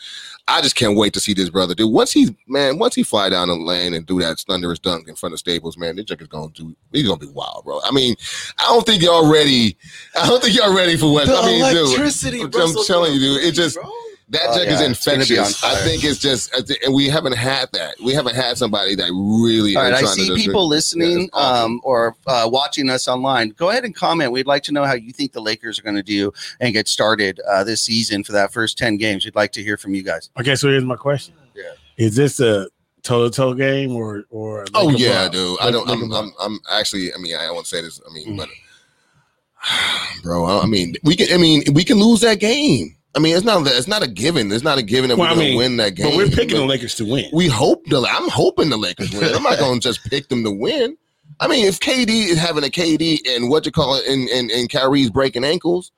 I just can't wait to see this brother, dude. Once he's man, once he fly down the lane and do that thunderous dunk in front of Staples, man, this junk is gonna do. He's gonna be wild, bro. I mean, I don't think y'all ready. I don't think y'all ready for what I mean, dude. electricity. I'm telling you, dude. It just that Oh, junk yeah, is it's gonna be on infectious. I think it's just, and we haven't had that. We haven't had somebody that really. All right, I see people Yeah, listening it's awesome. um, or uh, watching us online. Go ahead and comment. We'd like to know how you think the Lakers are going to do and get started uh, this season for that first 10 games. We'd like to hear from you guys. Okay, so here's my question. Yeah. Is this a toe to toe game or or? Oh yeah, Bucks? dude. I don't. I'm, I'm. I'm actually. I mean, I won't say this. I mean, Mm. but bro, I mean, we can. I mean, we can lose that game. I mean, it's not. It's not a given. It's not a given that Well, we're I gonna mean, win that game. But we're picking the Lakers to win. We hope the. I'm hoping the Lakers win. I'm not going to just pick them to win. I mean, if KD is having a KD and what you call it, and and and Kyrie's breaking ankles,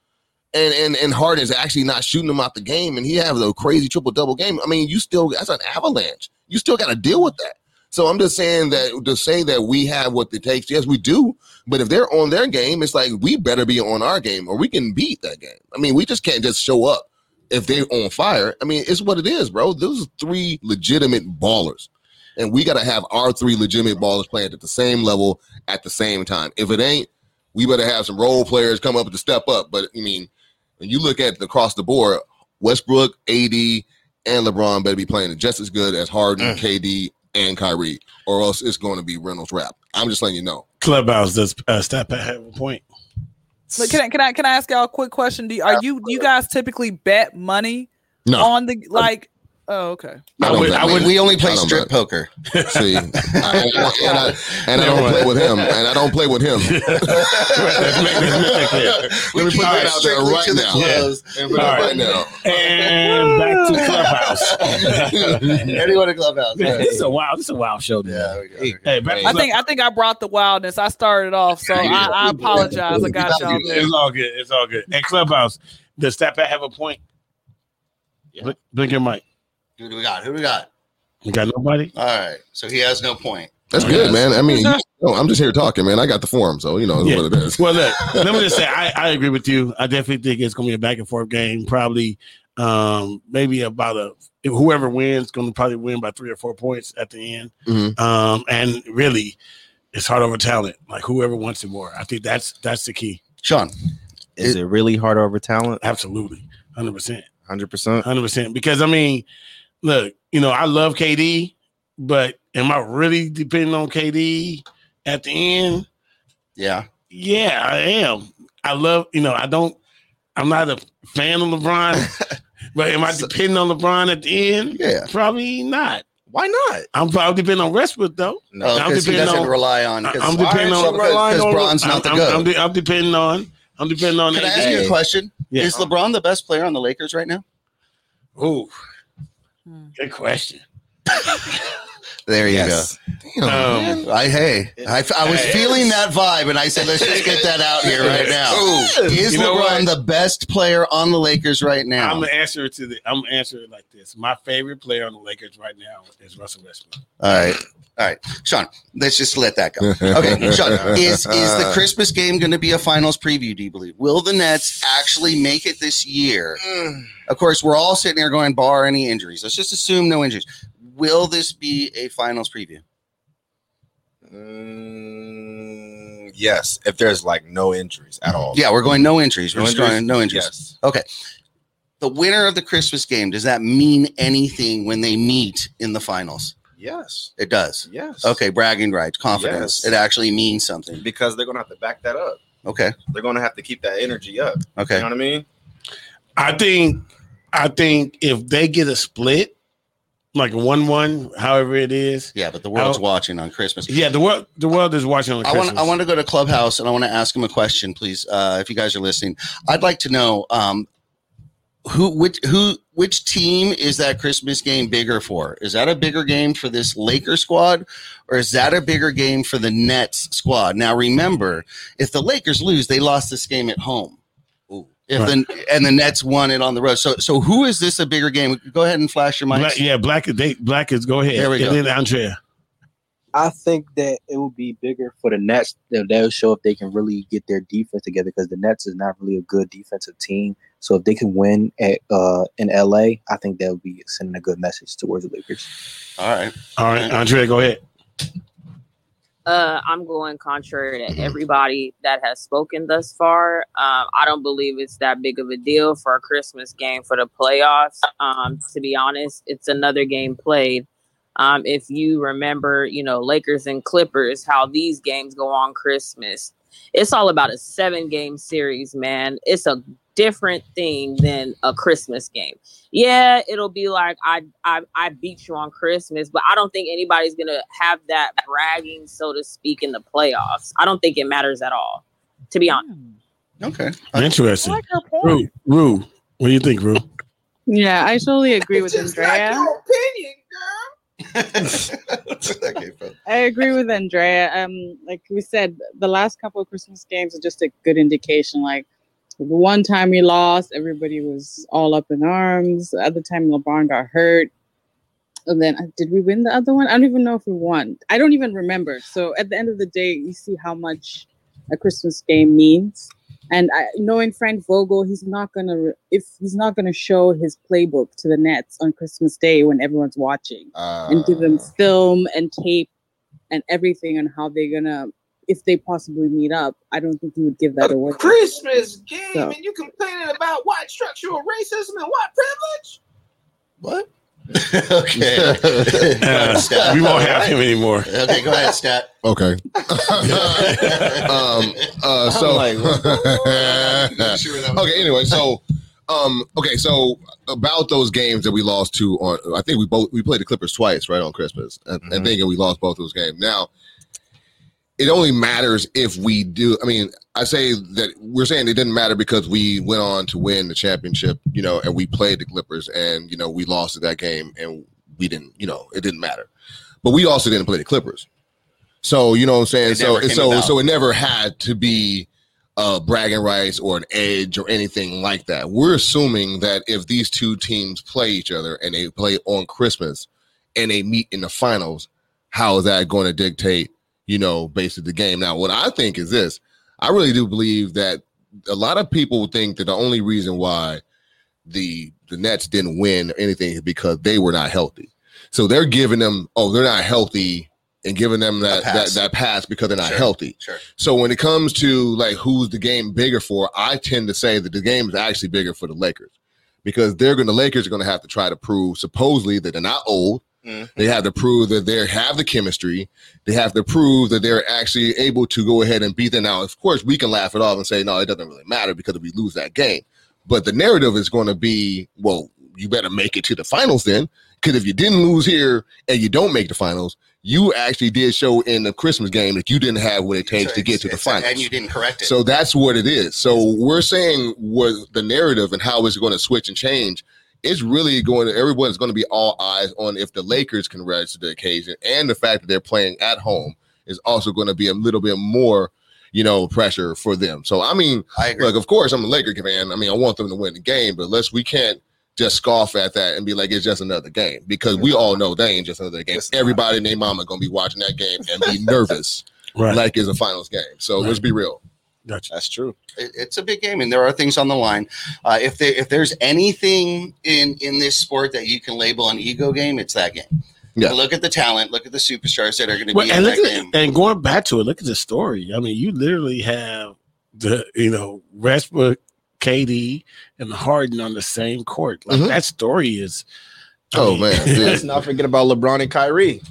and and and Harden's actually not shooting them out the game, and he has a crazy triple double game. I mean, you still that's an avalanche. You still got to deal with that. So I'm just saying that to say that we have what it takes. Yes, we do. But if they're on their game, it's like we better be on our game, or we can beat that game. I mean, we just can't just show up if they're on fire. I mean, it's what it is, bro. Those are three legitimate ballers. and we got to have our three legitimate ballers playing at the same level at the same time. If it ain't, we better have some role players come up to step up. But I mean, when you look at the, across the board, Westbrook, AD, and LeBron better be playing just as good as Harden, mm. KD, and Kyrie, or else it's going to be Reynolds Wrap. I'm just letting you know. Clubhouse does uh, step at have a point. But can I can I can I ask y'all a quick question? Do you, are you do you guys typically bet money No, on the like? Oh, okay. I don't would- I would- we only play strip bet. poker. See, I, and, I, and I don't play with him, and I don't play with him. Let's make- let's make that clear. Let me put that out there right now. close. And put that All right now. And back to Clubhouse. Anyone in clubhouse? this is a wild. This is a wild show. Yeah, Yeah. there. Hey, back to I think I think I brought the wildness. I started off, so I, I apologize. I got y'all there. It's all good. It's all good. And Clubhouse, does Step have a point? Blink, blink your mic. Who do we got? Who do we got? You got nobody? All right. So he has no point. That's good, man. I mean, you know, I'm just here talking, man. I got the form, so you know Yeah. what it is. Well, look, let me just say, I, I agree with you. I definitely think it's going to be a back and forth game. Probably, um, maybe about a whoever wins is going to probably win by three or four points at the end. Mhm. Um, and really, it's hard over talent. Like whoever wants it more. I think that's that's the key. Sean. Is it really hard over talent? Absolutely, hundred percent. Hundred percent. Hundred percent. Because I mean, look, you know, I love KD, but am I really depending on KD at the end? Yeah. Yeah, I am. I love, you know, I don't. I'm not a fan of LeBron, but am I depending on LeBron at the end? Yeah. Probably not. Why not? I'm probably depending on Westbrook though. No. I'm because he depending doesn't on- rely on. I'm depending on- because, Bron's not the I'm. I'm, de- I'm depending on. I'm depending on. Can I ask you a question? Yeah. Is LeBron the best player on the Lakers right now? Ooh. Good question. There you Yes. Um, go. I hey, I, I was Hey. feeling that vibe, and I said, let's just get that out here right now. Ooh. Is You know LeBron what? the best player on the Lakers right now? I'm gonna answer it to the. I'm gonna answer it like this. My favorite player on the Lakers right now is Russell Westbrook. All right. All right. Sean, let's just let that go. Okay. Sean, is is the Christmas game going to be a finals preview, do you believe? Will the Nets actually make it this year? Of course, we're all sitting here going, bar any injuries. Let's just assume no injuries. Will this be a finals preview? Mm, yes, if there's like no injuries at all. Yeah, we're going no injuries. We're No just injuries? going no injuries. Yes. Okay. The winner of the Christmas game, does that mean anything when they meet in the finals? Yes. It does. Yes. Okay, bragging rights, confidence. Yes. It actually means something. Because they're gonna have to back that up. Okay. They're gonna have to keep that energy up. Okay. You know what I mean? I think. I think if they get a split, like a one-one, however it is. Yeah, but the world's I- watching on Christmas. Yeah, the world. The world is watching on I Christmas. want I want to go to Clubhouse and I want to ask him a question, please. Uh, if you guys are listening, I'd like to know um, who which who which team is that Christmas game bigger for? Is that a bigger game for this Laker squad, or is that a bigger game for the Nets squad? Now, remember, if the Lakers lose, they lost this game at home. If the and the Nets won it on the road, so so who is this a bigger game? Go ahead and flash your mics. Black, yeah, black is they, black is go ahead. There we and go. then Andrea. I think that it will be bigger for the Nets. They'll, they'll show if they can really get their defense together because the Nets is not really a good defensive team. So if they can win at uh, in LA, I think that would be sending a good message towards the Lakers. All right, All right, Andrea, go ahead. Uh, I'm going contrary to everybody that has spoken thus far. Um, I don't believe it's that big of a deal for a Christmas game for the playoffs. Um, to be honest, it's another game played. Um, if you remember, you know, Lakers and Clippers, how these games go on Christmas. It's all about a seven game series, man. It's a different thing than a Christmas game. Yeah, it'll be like I I I beat you on Christmas, but I don't think anybody's gonna have that bragging, so to speak, in the playoffs. I don't think it matters at all, to be honest. okay. Interesting. her Rue, Rue, what do you think, Rue? Yeah, I totally agree with Andrea. okay, Phil. I agree with Andrea. Um, like we said, the last couple of Christmas games are just a good indication. Like the one time we lost, everybody was all up in arms. The other time LeBron got hurt. And then uh, did we win the other one? I don't even know if we won. I don't even remember. So at the end of the day, you see how much a Christmas game means. And I, knowing Frank Vogel, he's not gonna if he's not gonna show his playbook to the Nets on Christmas Day when everyone's watching and give them film and tape and everything on how they're gonna if they possibly meet up. I don't think he would give that away. Christmas game, So- and you complaining about white structural racism and white privilege? What? okay. Uh, we won't have him anymore. Okay, go ahead, Scott. Okay. um. Uh. So. I'm okay. Anyway, so. Um. Okay. So about those games that we lost to on, I think we both we played the Clippers twice, right on Christmas, and, and Mhm. thinking we lost both those games. Now, it only matters if we do. I mean, I say that we're saying it didn't matter because we went on to win the championship, you know, and we played the Clippers, and you know we lost that game, and we didn't, you know, it didn't matter. But we also didn't play the Clippers, so you know what I'm saying. It so so about. so it never had to be uh, bragging rights or an edge or anything like that. We're assuming that if these two teams play each other and they play on Christmas and they meet in the finals, how is that going to dictate, you know, basically the game? Now, what I think is this I really do believe that a lot of people think that the only reason why the the Nets didn't win or anything is because they were not healthy. So they're giving them, oh, they're not healthy and giving them that that, pass. that pass because they're not Sure. healthy. Sure. So when it comes to like who's the game bigger for, I tend to say that the game is actually bigger for the Lakers because they're going. to The Lakers are going to have to try to prove supposedly that they're not old. Mhm. They have to prove that they have the chemistry. They have to prove that they're actually able to go ahead and beat them. Now, of course, we can laugh it off and say, no, it doesn't really matter because if we lose that game. But the narrative is going to be, well, you better make it to the finals then. Because if you didn't lose here and you don't make the finals, you actually did show in the Christmas game that you didn't have what it takes to get to the finals. And you didn't correct it. So that's what it is. So we're saying what the narrative and how it's going to switch and change. It's really going to everyone's going to be all eyes on if the Lakers can rise to the occasion, and the fact that they're playing at home is also going to be a little bit more, you know, pressure for them. So I mean, I look, of course, I'm a Laker fan. I mean, I want them to win the game, but let's we can't just scoff at that and be like it's just another game because we all know they ain't just another game. It's. Everybody and their mama gonna be watching that game and be nervous Right. like it's a finals game. So let's be real. Gotcha. That's true. It- it's a big game, and there are things on the line. Uh, if they, if there's anything in in this sport that you can label an ego game, it's that game. Yeah. Look at the talent. Look at the superstars that are going to Well, be and in that at, game. and going back to it, look at the story. I mean, you literally have the you know Westbrook, KD, and Harden on the same court. Like Mhm. that story is. I Oh mean, man, Let's not forget about LeBron and Kyrie.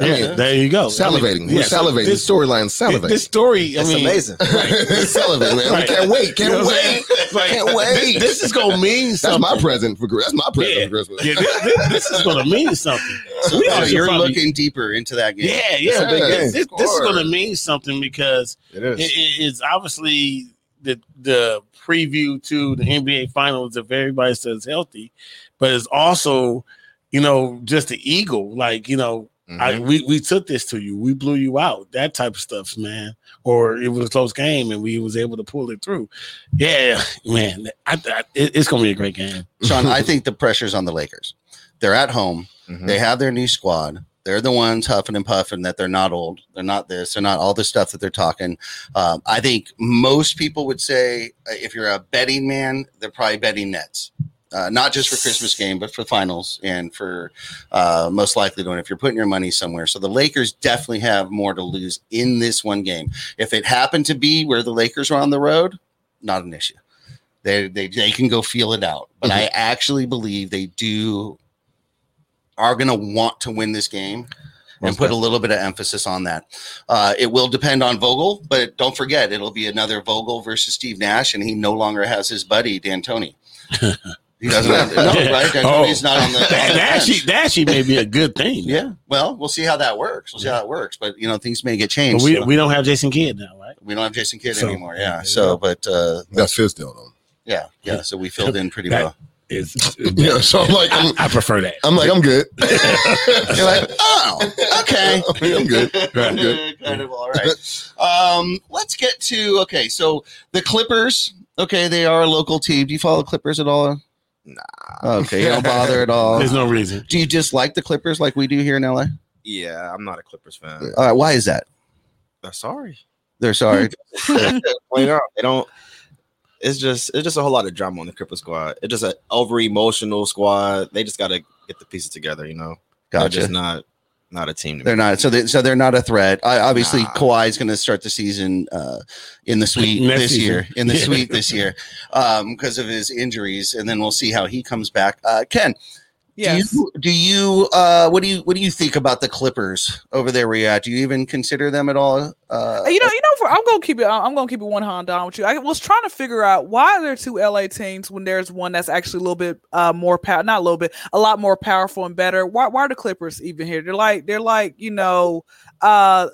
I yeah, mean, there you go. salivating. I mean, We're yeah, salivating. This, the storyline salivating. this story, I It's mean, amazing. It's salivating, man. Right. We can't wait. Can't You know wait. Like, Can't wait. This, this is gonna mean something. That's something. my present for that's my present Yeah. for Christmas. Yeah, this, this- this is gonna mean something. So we So actually you're probably- looking deeper into that game. Yeah, It's yeah. This, game. this, this is going to mean something because It it, is. it- it's obviously the the preview to the NBA Finals if everybody says healthy, but it's also you know just the eagle. Like you know, I, Mm-hmm. we we took this to you, we blew you out, that type of stuff, man. Or it was a close game and we was able to pull it through. Yeah, man, I, I, it's going to be a great game. Sean, I think the pressure's on the Lakers. They're at home. Mhm. They have their new squad. They're the ones huffing and puffing that they're not old. They're not this. They're not all the stuff that they're talking. Um, I think most people would say uh, if you're a betting man, they're probably betting Nets. Uh, not just for Christmas game, but for finals and for uh, most likely to win if you're putting your money somewhere. So the Lakers definitely have more to lose in this one game. If it happened to be where the Lakers are on the road, not an issue. They they, they can go feel it out. But I actually believe they do are going to want to win this game and put a little bit of emphasis on that. Uh, it will depend on Vogel, but don't forget it'll be another Vogel versus Steve Nash, and he no longer has his buddy D'Antoni. He doesn't have no right. D'Antoni's not on the. On the that, bench. actually, that actually may be a good thing. Yeah, well, we'll see how that works. We'll see how it works, but you know things may get But changed. we, so- we don't have Jason Kidd now, right? we don't have Jason Kidd So, anymore. there Yeah, so but uh, That's his deal though. yeah, yeah. So we filled in pretty That- well. It's, Yeah, so I'm like, I'm, I prefer that. I'm like, I'm good. You're like, oh, okay. I'm good. I'm good. kind of all right. Um, let's get to okay. So the Clippers, okay, they are a local team. Do you follow the Clippers at all? Nah. Okay, you don't bother at all. There's no reason. Do you dislike the Clippers like we do here in LA? Yeah, I'm not a Clippers fan. All right, why is that? Uh, sorry. They're sorry. Point out they don't. it's just it's just a whole lot of drama on the Clipper squad. It's just an over emotional squad. They just got to get the pieces together. You know, they're Gotcha. just not not a team. To They're not so they so they're not a threat. I, obviously, Nah. Kawhi's going to start the season uh, in the suite Next this season. year. In the Yeah. suite this year um, because of his injuries, and then we'll see how he comes back. Uh, Ken, Yes. do you do you uh, what do you what do you think about the Clippers over there? Where you at? Do you even consider them at all? Uh, you know, you know, for, I'm gonna keep it. I'm gonna keep it one hand down with you. I was trying to figure out why there are there two LA teams when there's one that's actually a little bit uh, more power, not a little bit, a lot more powerful and better. Why, why are the Clippers even here? They're like, they're like, you know, uh,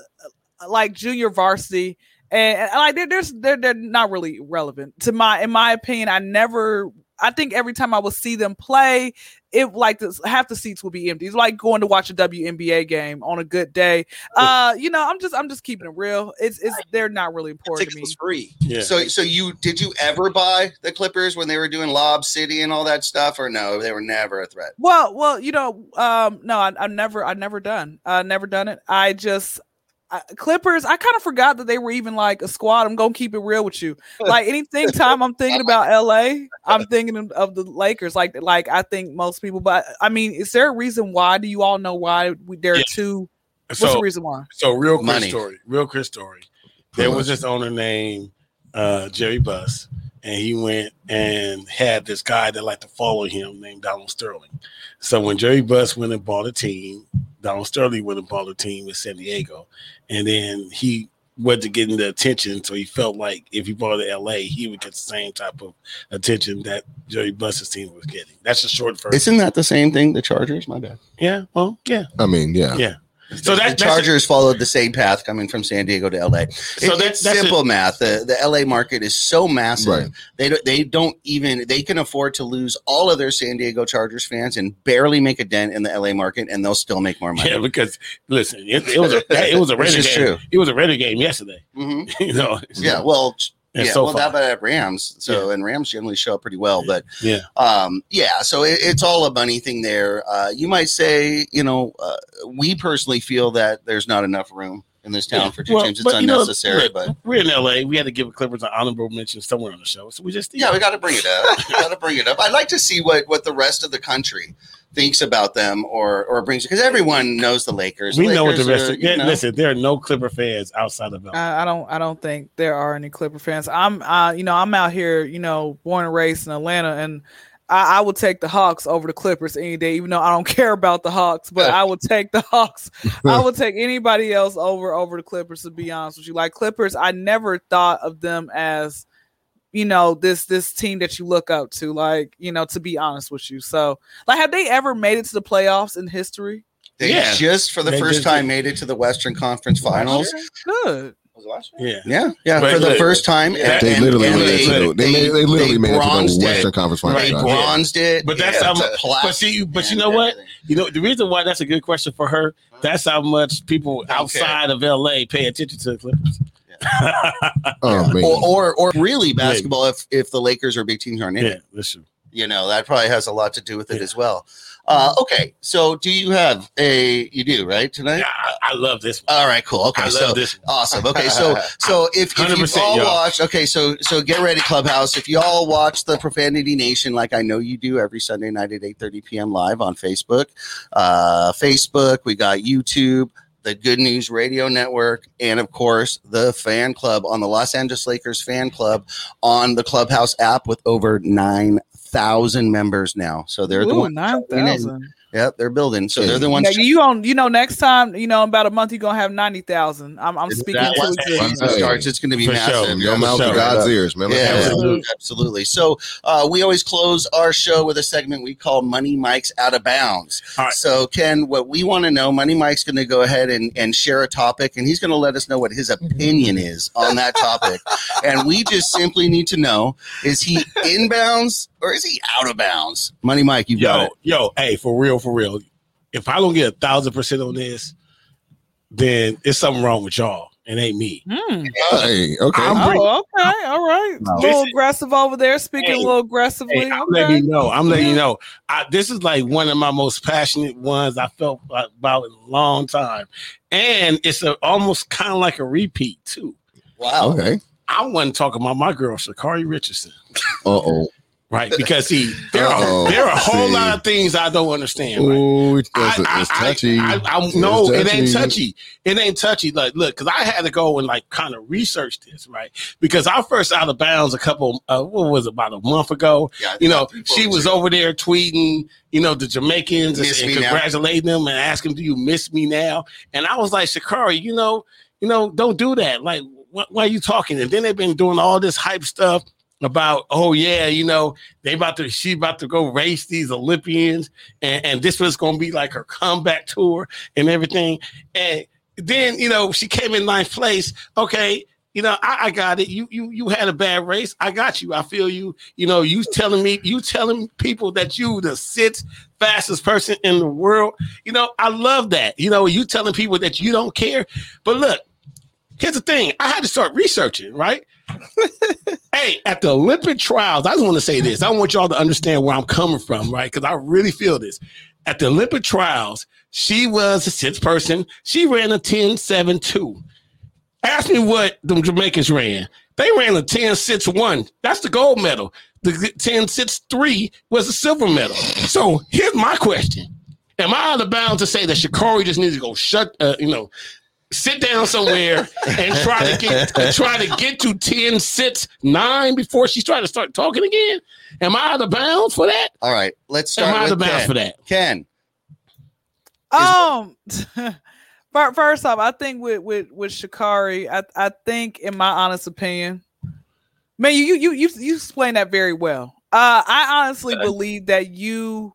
like junior varsity, and, and, like they're, there's they're they're not really relevant to my, in my opinion. I never. I think every time I would see them play, it like this half the seats would be empty. It's like going to watch a WNBA game on a good day. Uh, you know, I'm just I'm just keeping it real. It's it's they're not really important to me. Tickets free. Yeah. So so you did you ever buy the Clippers when they were doing Lob City and all that stuff, or no? They were never a threat. Well, well, you know, um, no, I, I never, I never done, uh, never done it. I just I, Clippers. I kind of forgot that they were even like a squad. I'm gonna keep it real with you. Like anything time I'm thinking about LA, I'm thinking of, of the Lakers. Like, like I think most people. But I mean, is there a reason why? Do you all know why we, there are Yeah. two? What's So- the reason why? So real quick Money. story. Real quick story. There was this owner named uh, Jerry Buss, and he went and had this guy that liked to follow him named Donald Sterling. So when Jerry Buss went and bought a team, Donald Sterling went and bought a team with San Diego, and then he wasn't getting the attention, so he felt like if he bought to LA, he would get the same type of attention that Jerry Buss's team was getting. That's a short version. Isn't that the same thing? The Chargers, my bad. yeah, well, yeah, I mean, yeah. yeah. So the that, that's Chargers followed the same path coming from San Diego to LA. So It- that- it's that's simple math. The the LA market is so massive. Right. They don't they don't even they can afford to lose all of their San Diego Chargers fans and barely make a dent in the LA market, and they'll still make more money. Yeah, because listen, it, it was a it was a It's Raider game. true. It was a Raider game yesterday. Mhm. you know. Yeah, well, And yeah, so well, far. that but at Rams. So and Rams generally show up pretty well, but Yeah. um, yeah. So it, it's all a money thing there. Uh, you might say, you know, uh, we personally feel that there's not enough room in this town Yeah. for two Well, teams. It's but, you know, unnecessary, but we're in LA. We had to give Clippers an honorable mention somewhere on the show, so we just yeah, we got to bring it up. we got to bring it up. I'd like to see what what the rest of the country thinks about them or or brings because everyone knows the Lakers. we know what the rest. are, Of, yeah, listen, there are no Clipper fans outside of LA. I, I don't I don't think there are any Clipper fans. I'm uh you know I'm out here you know born and raised in Atlanta and I, I would take the Hawks over the Clippers any day even though I don't care about the Hawks but I would take the Hawks I would take anybody else over over the Clippers to be honest with you like Clippers I never thought of them as you know this this team that you look up to like you know to be honest with you so like have they ever made it to the playoffs in history They Yeah. just for the They first time did. made it to the Western Conference Finals. good Was it last year? yeah, Yeah, yeah, But for the look, first time. Yeah, They literally and made it to the, they, made, they literally made it to bronzed the it. Western Conference Finals. They bronzed it. But that's yeah, how much- but see, but you know what? everything. You know the reason why that's a good question for her. That's how much people Don't outside of LA pay attention to the Clippers. Oh man. Or, or, or really basketball if if the Lakers or big teams aren't in yeah, it. true. You know that probably has a lot to do with it Yeah. as well. Uh, okay, so do you have a? You do right tonight. Yeah, I, I love this one. All right, cool. Okay, I so. Awesome. Okay, so so if, if you all watch, okay, so so get ready, Clubhouse. If you all watch the Profanity Nation, like I know you do, every Sunday night at eight thirty p.m. live on Facebook, uh, Facebook, we got YouTube, the Good News Radio Network, and of course the fan club on the Los Angeles Lakers fan club on the Clubhouse app with over nine thousand members now. So they're the Ooh, ones. nine thousand. Yep, they're building. So they're the ones. Yeah, you on you know next time you know in about a month you're gonna have ninety thousand. I'm I'm speaking to once the existence. season starts, it's going to be For massive. sure. From your mouth to sure. God's ears, man. Let's Yeah, absolutely. absolutely. So uh, we always close our show with a segment we call Money Mike's Out of Bounds. All right. So Ken, what we want to know, Money Mike's going to go ahead and, and share a topic, and he's going to let us know what his opinion is on that topic. and we just simply need to know: is he inbounds or is he out of bounds? Money Mike, you got Yo, it. yo, hey, for real, for real. If I don't get a thousand percent on this, then it's something wrong with y'all. It ain't me. Hmm. Hey, okay. I'm bring- Oh, okay, all right. No. A little Listen. aggressive over there, speaking Hey. a little aggressively. Hey, I'm okay. letting you know. I'm letting you know. I, this is like one of my most passionate ones I felt about in a long time, and it's a, almost kind of like a repeat too. Wow. okay. I wasn't talking about my girl Sha'Carri Richardson. Uh oh. Right, because see, there Uh-oh. are there are a whole See. lot of things I don't understand. Right? Ooh, it's, I, it's, I, it's touchy. I, I, I, It's no, it ain't touchy. It ain't touchy. Like, look, because I had to go and like kind of research this, right? Because I first out of bounds a couple, uh, what was it, about a month ago? Yeah, You know, about three, four she was ago. over there tweeting, you know, the Jamaicans and, and me now. congratulating them and asking, "Do you miss me now?" And I was like, Sha'Carri, you know, you know, don't do that. Like, wh- why are you talking? And then they've been doing all this hype stuff about, oh yeah, you know, they about to she about to go race these Olympians, and, and this was gonna be like her comeback tour and everything. And then you know she came in ninth place. Okay, you know I, I got it. You you you had a bad race. I got you. I feel you. You know you telling me you telling people that you the sixth fastest person in the world. You know I love that. You know you telling people that you don't care. But look, here's the thing. I had to start researching. Right. hey, at the Olympic trials, I just want to say this. I want y'all to understand where I'm coming from, right? Because I really feel this. At the Olympic trials, she was a sixth person. She ran a 10 7 2. Ask me what the Jamaicans ran. They ran a 10 6 1. That's the gold medal. The 10 6 3 was the silver medal. So here's my question Am I out of bounds to say that Sha'Carri just needs to go shut, uh, you know, sit down somewhere and try to get try to get to 10 6 9 before she's trying to start talking again? Am I out of bounds for that? All right, let's start Am I start out with of bounds Ken. for that? Ken, Um, first off, I think with with with Sha'Carri, I I think, in my honest opinion, man, you you you you you explained that very well. Uh, I honestly believe that you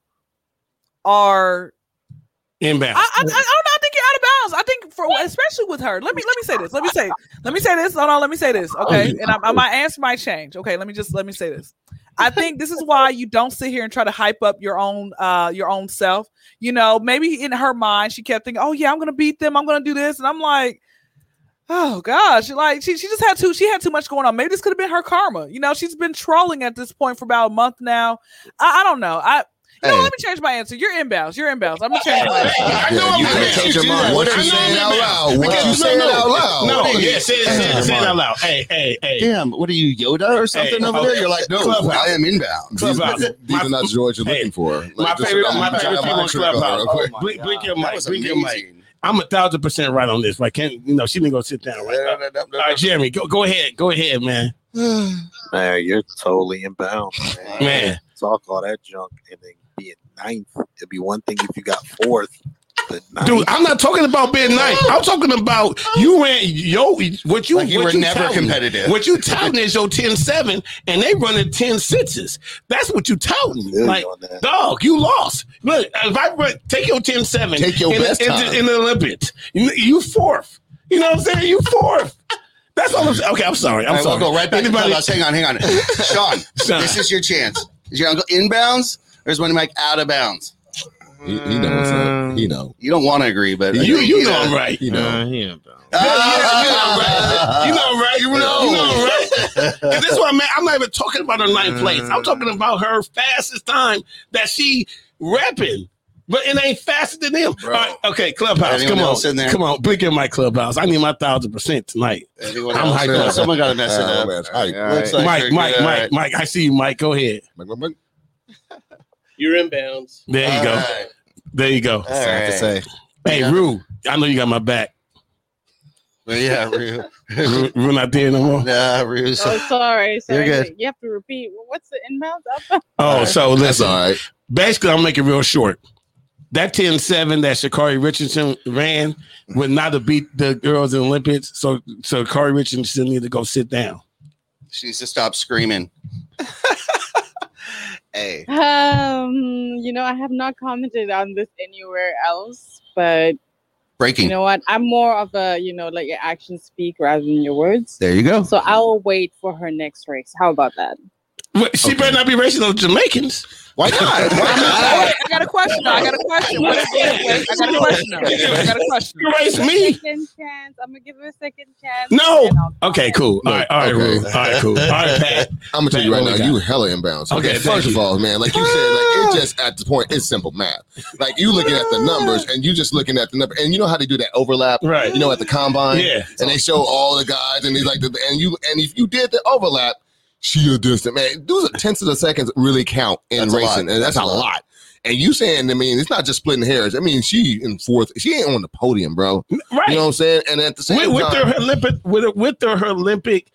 are. Inbound. I, I, I don't know. I think you're out of bounds. I think for especially with her. Let me let me say this. Let me say. Let me say this. Hold on. Let me say this. Okay, and I, I, my answer might change. Okay, let me just let me say this. I think this is why you don't sit here and try to hype up your own uh your own self. You know, maybe in her mind she kept thinking, "Oh yeah, I'm gonna beat them. I'm gonna do this," and I'm like. Oh gosh, like she, she just had too she had too much going on. Maybe this could have been her karma. You know, she's been trolling at this point for about a month now. I, I don't know. I you know, Hey. let me change my answer. You're inbounds. You're inbounds. I'm gonna change my answer. I know Yeah, I'm you right. can't change your mind. What I you saying I'm out loud? What Because- you no, saying no, out loud? No, What? yeah, say it, say it, say it out loud. Hey, hey, hey. damn, what are you, Yoda or something Hey, over okay. there? You're like, no, Clubhouse. I am inbound. These, Clubhouse. these are not the joints you're Hey, looking for. Like, my favorite, I'm my favorite people on mind trick on her Clubhouse. real quick. Oh my blink, blink your mic. Blink your mic. I'm a thousand percent right on this. Right? Can't you know she didn't go sit down. Right? All right, Jeremy, go go ahead. Go ahead, man. Man, you're totally inbound, man. Man. Talk all that junk and then being ninth. It'd be one thing if you got fourth, but. Dude, I'm not talking about being nice. I'm talking about you ran yo what you Like you what were never touting. competitive. What you touting is your 10-7 and they running 10 sixes. That's what you touting. Feel Like dog, you lost. Look, if I run, take your 10-7 Take your in, best in, time. in the Olympics, you, you fourth. You know what I'm saying? You fourth. That's all I'm saying. Okay, I'm sorry. I'm All right, sorry. we'll go right back Anybody- to Clubhouse. Hang on, hang on. Sean, Sean. this is your chance. Is your uncle inbounds or is one Mike out of bounds? He, he knows that. He know. You don't want to agree, but You you know I'm right. You know. Uh, he ain't bound. Ah, You know, right? You know, right. you know, right? And this is what I'm. I'm not even talking about her ninth place. I'm talking about her fastest time that she repping. But it ain't faster than them. All right, okay, Clubhouse, Anyone come on, else in there? come on, blink in my Clubhouse. I need my thousand percent tonight. Anyone I'm hyped up. Someone got to mess it up. man, hype. All Looks right. like Mike, you're Mike, good. Mike, Mike. I see you, Mike. Go ahead. Mike, Mike, Mike. You're inbounds. There you All go. right. There you go. All Sad to say. Hey, Yeah. Rue, I know you got my back. But yeah, Rue. Rue, Rue not there no more. Nah, Rue. Oh, sorry. sorry. good. You have to repeat. What's the inbounds? Up? Oh, so That's listen. all right. basically, I'll make it real short. That 10 7 that Sha'Carri Richardson ran would not have beat the girls in the Olympics. So, so Sha'Carri Richardson need to go sit down. She needs to stop screaming. hey. Um, you know, I have not commented on this anywhere else, but Breaking. you know what? I'm more of a, you know, like your actions speak rather than your words. there you go. So I'll wait for her next race. How about that? Wait, she better not be racing on Jamaicans. Why not? Why not? wait, I got a question. I got a question. What is wait, wait, I got a question. I got a question. You race me. Second chance. I'm gonna give it a second chance. No. and Okay, cool. All right, all right, Okay. All right, cool. All right, Pat. I'm gonna tell you right now, you hella inbounds. Okay, Okay, thank first of all, man, like you said, like it's just at the point, it's simple math. Like you looking at the numbers and you just looking at the number, and you know how they do that overlap, Right. You know, at the combine, Yeah. and they show all the guys, and he's like, the, and you, and if you did the overlap, she a distant man. Those tenths of the seconds really count in That's racing, and that's, That's a lot. lot. And you saying, I mean, it's not just splitting hairs. I mean, she in fourth, she ain't on the podium, bro. Right. You know what I'm saying? And at the same with, with time, their Olympic with her, with their, her Olympic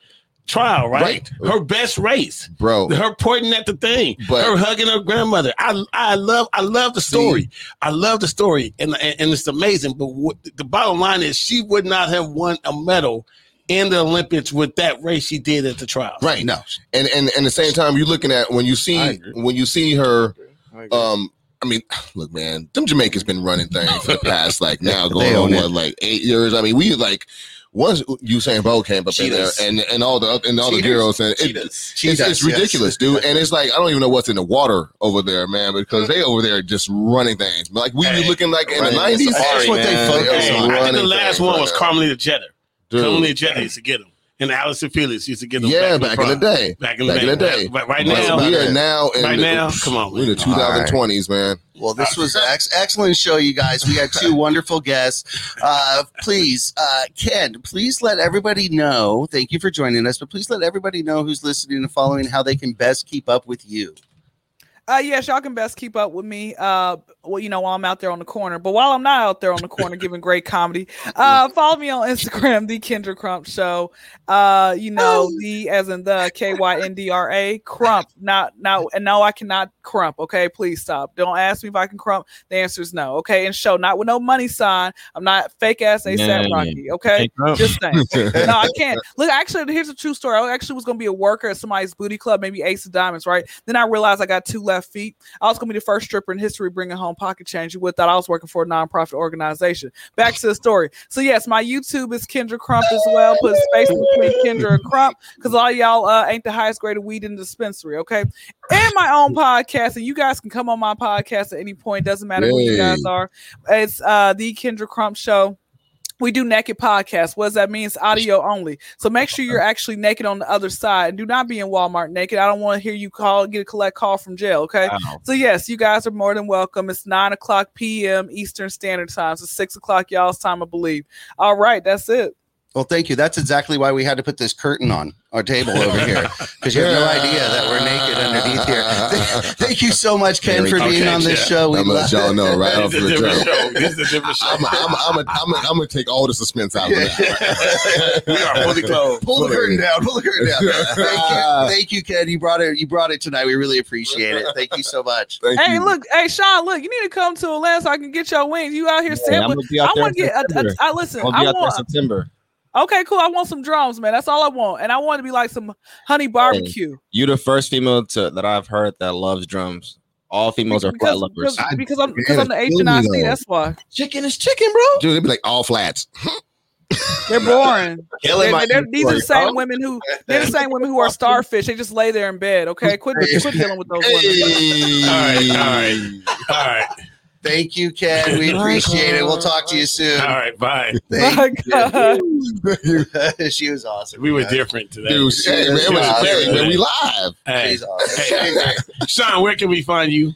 trial, right? Right. Her best race. bro, Her pointing at the thing, But- her hugging her grandmother. I I love I love the story. I love the story, and and, and it's amazing. But what, the bottom line is, she would not have won a medal in the Olympics with that race she did at the trial. right? No. and and and the same time you're looking at when you see when you see her I um I mean, look, man, them Jamaicans been running things for the past like now going on what like eight years. I mean, we like once Usain Bolt came up in there and and all the oth- and all the girls and it, Cheetahs. it's, Cheetahs, it's yes. ridiculous, dude. And it's like I don't even know what's in the water over there, man, because they over there just running things. Like we Hey, were looking like in the nineties. That's what they focus Hey, on. I think the last one was. Carmelita Jeter. Dude. Carmelita Jeter used to get them, and Allyson Felix used to get them. Yeah, back in the prime. day. Back in the Back day. in the day. But right now, we are now in right the, now, come on, we're in the man. 2020s, man. Well, this was ex- excellent show, you guys. We had two wonderful guests. Uh, please, uh, Ken, please let everybody know. Thank you for joining us, but please let everybody know who's listening and following how they can best keep up with you. Uh, yes, y'all can best keep up with me. Uh, well, you know, while I'm out there on the corner. But while I'm not out there on the corner giving great comedy, uh, follow me on Instagram, the Kyndra Crump Show. Uh, you know, the as in the K Y N D R A Crump. Not not and no, I cannot crump. Okay, please stop. Don't ask me if I can crump. The answer is no. Okay, and show not with no money sign. I'm not fake ass ASAP Yeah. Rocky. Okay, just saying. no, I can't. Look, actually, here's a true story. I actually was gonna be a worker at somebody's booty club, maybe Ace of Diamonds, right? Then I realized I got two left feet. I was gonna be the first stripper in history bringing home pocket change. You would thought I was working for a nonprofit organization. Back to the story. So yes, my YouTube is Kyndra Crump as well. Put space between Kyndra and Crump because all y'all uh, ain't the highest grade of weed in the dispensary, okay? And my own podcast, and you guys can come on my podcast at any point. Doesn't matter who you guys are. It's uh the Kyndra Crump Show we do naked podcasts. What does that mean? It's audio only. So make sure you're actually naked on the other side and do not be in Walmart naked. I don't want to hear you call, get a collect call from jail. Okay. Wow. So yes, you guys are more than welcome. It's nine o'clock p.m. Eastern Standard Time. So six o'clock y'all's time, I believe. All right, that's it. Well, thank you. That's exactly why we had to put this curtain on our table over here because you have no idea that we're naked underneath here. Thank you so much, Ken, for being Okay, on this yeah. show. We I'm gonna let love y'all know right off the is a different jump. show. This is a different show. I'm I'm I'm I'm I'm gonna take all the suspense out of that. we are fully clothed. Pull the curtain down. Pull the curtain down. Thank you, thank you, Ken. You brought it. You brought it tonight. We really appreciate it. Thank you so much. Thank Hey, you. look, hey Sean, look, you need to come to Atlanta so I can get your wings. You out here Yeah, I'm sampling. gonna be I out there want to get. A, a, I listen. I'll be I out there. September. Okay, cool. I want some drums, man. That's all I want, and I want to be like some honey barbecue. you're the first female to, that I've heard that loves drums. All females are flat because, lovers. because, because I'm because I'm the H feel and I me, That's why Chicken is chicken, bro. Dude, it'd be like all flats. they're boring. Killing They're- my they're- these are the inventory, same women who they're the same women who are starfish. They just lay there in bed. Okay, quit quit dealing with those women. All right, all right, all right, Thank you, Ken. We appreciate it. We'll talk to you soon. all right. Bye. Thank My you. she was awesome. We were man. different today. Dude, hey, man, it was Yeah. very, man, we live. Hey, She's awesome. hey, hey, Sean, where can we find you?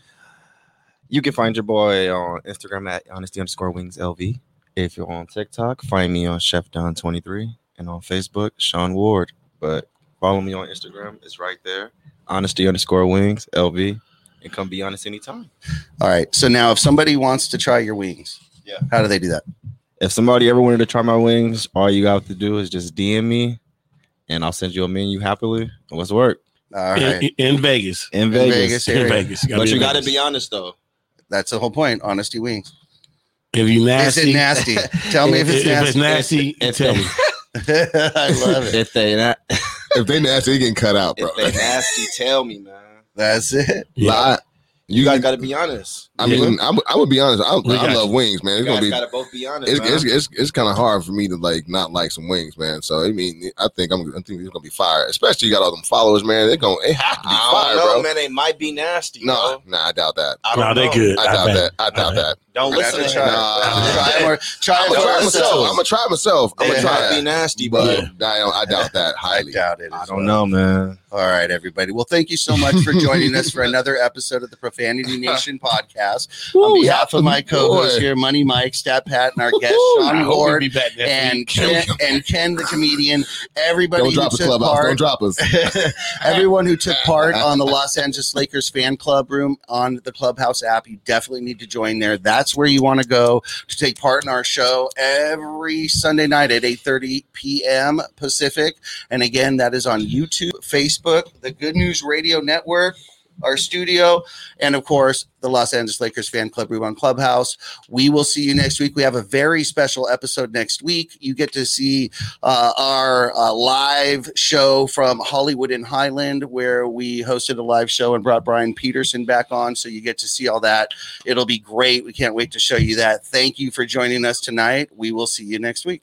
You can find your boy on Instagram at honesty underscore wings LV. If you're on TikTok, find me on Chef Don 23 and on Facebook, Sean Ward. But follow me on Instagram, it's right there. Honesty underscore wings LV. And come be honest anytime. All right. So now, if somebody wants to try your wings, Yeah. how do they do that? If somebody ever wanted to try my wings, all you have to do is just DM me and I'll send you a menu happily. And let's work. All In, in Vegas. In Vegas, Vegas. In Vegas. But you got to be honest though. That's the whole point. Honesty wings. If you nasty, Is nasty, it nasty? Tell me if it's if it's nasty. nasty, If tell me. I love it. If they not, If they nasty, they getting cut out, bro. if they nasty, tell me, man. That's it. Yeah. Lie. You guys got to be honest. I Yeah. mean, I would- would be honest. I, I love you. wings, man. It's gonna be. gotta both be honest. It's, man. it's, it's, it's kind of hard for me to like not like some wings, man. So I mean, I think I'm I think it's gonna be fire. Especially you got all them followers, man. They're gonna it have to be I fire, don't know, bro. man. They might be nasty. No, no, nah, I doubt that. I No, don't they know. good. I doubt bet. that. I doubt bet. that. Don't We're listen to to try, Nah. try more. Try I'm gonna try myself. I'm gonna try myself. I'm gonna try might be nasty. But I, doubt that highly. I highly. doubt it. I don't know, man. All right, everybody. Well, thank you so much for joining us for another episode of the Profanity Nation podcast. On behalf of my co-host boy. here, Money Mic, Stat Pat, and our guest Woo, Sean I Ward be back next and. Ken, and Ken the comedian, everybody Don't who drop us, took clubhouse. part, Don't drop us. everyone who took part on the Los Angeles Lakers fan club room on the Clubhouse app, you definitely need to join there. That's where you want to go to take part in our show every Sunday night at 8:30 p.m. Pacific. And again, that is on YouTube, Facebook, the Good News Radio Network, our studio, and of course, the Los Angeles Lakers fan club on Clubhouse. We will see you next week. We have a very special episode next week. You get to see uh, our uh, live show from Hollywood in Highland, where we hosted a live show and brought Brian Peterson back on. So you get to see all that. It'll be great. We can't wait to show you that. Thank you for joining us tonight. We will see you next week.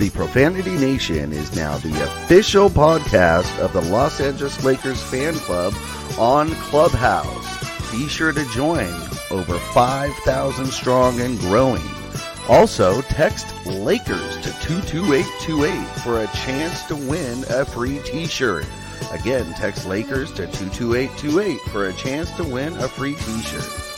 The Profanity Nation is now the official podcast of the Los Angeles Lakers fan club on Clubhouse. Be sure to join over 5,000 strong and growing. Also, text Lakers to 22828 for a chance to win a free t shirt. Again, text Lakers to 22828 for a chance to win a free t shirt.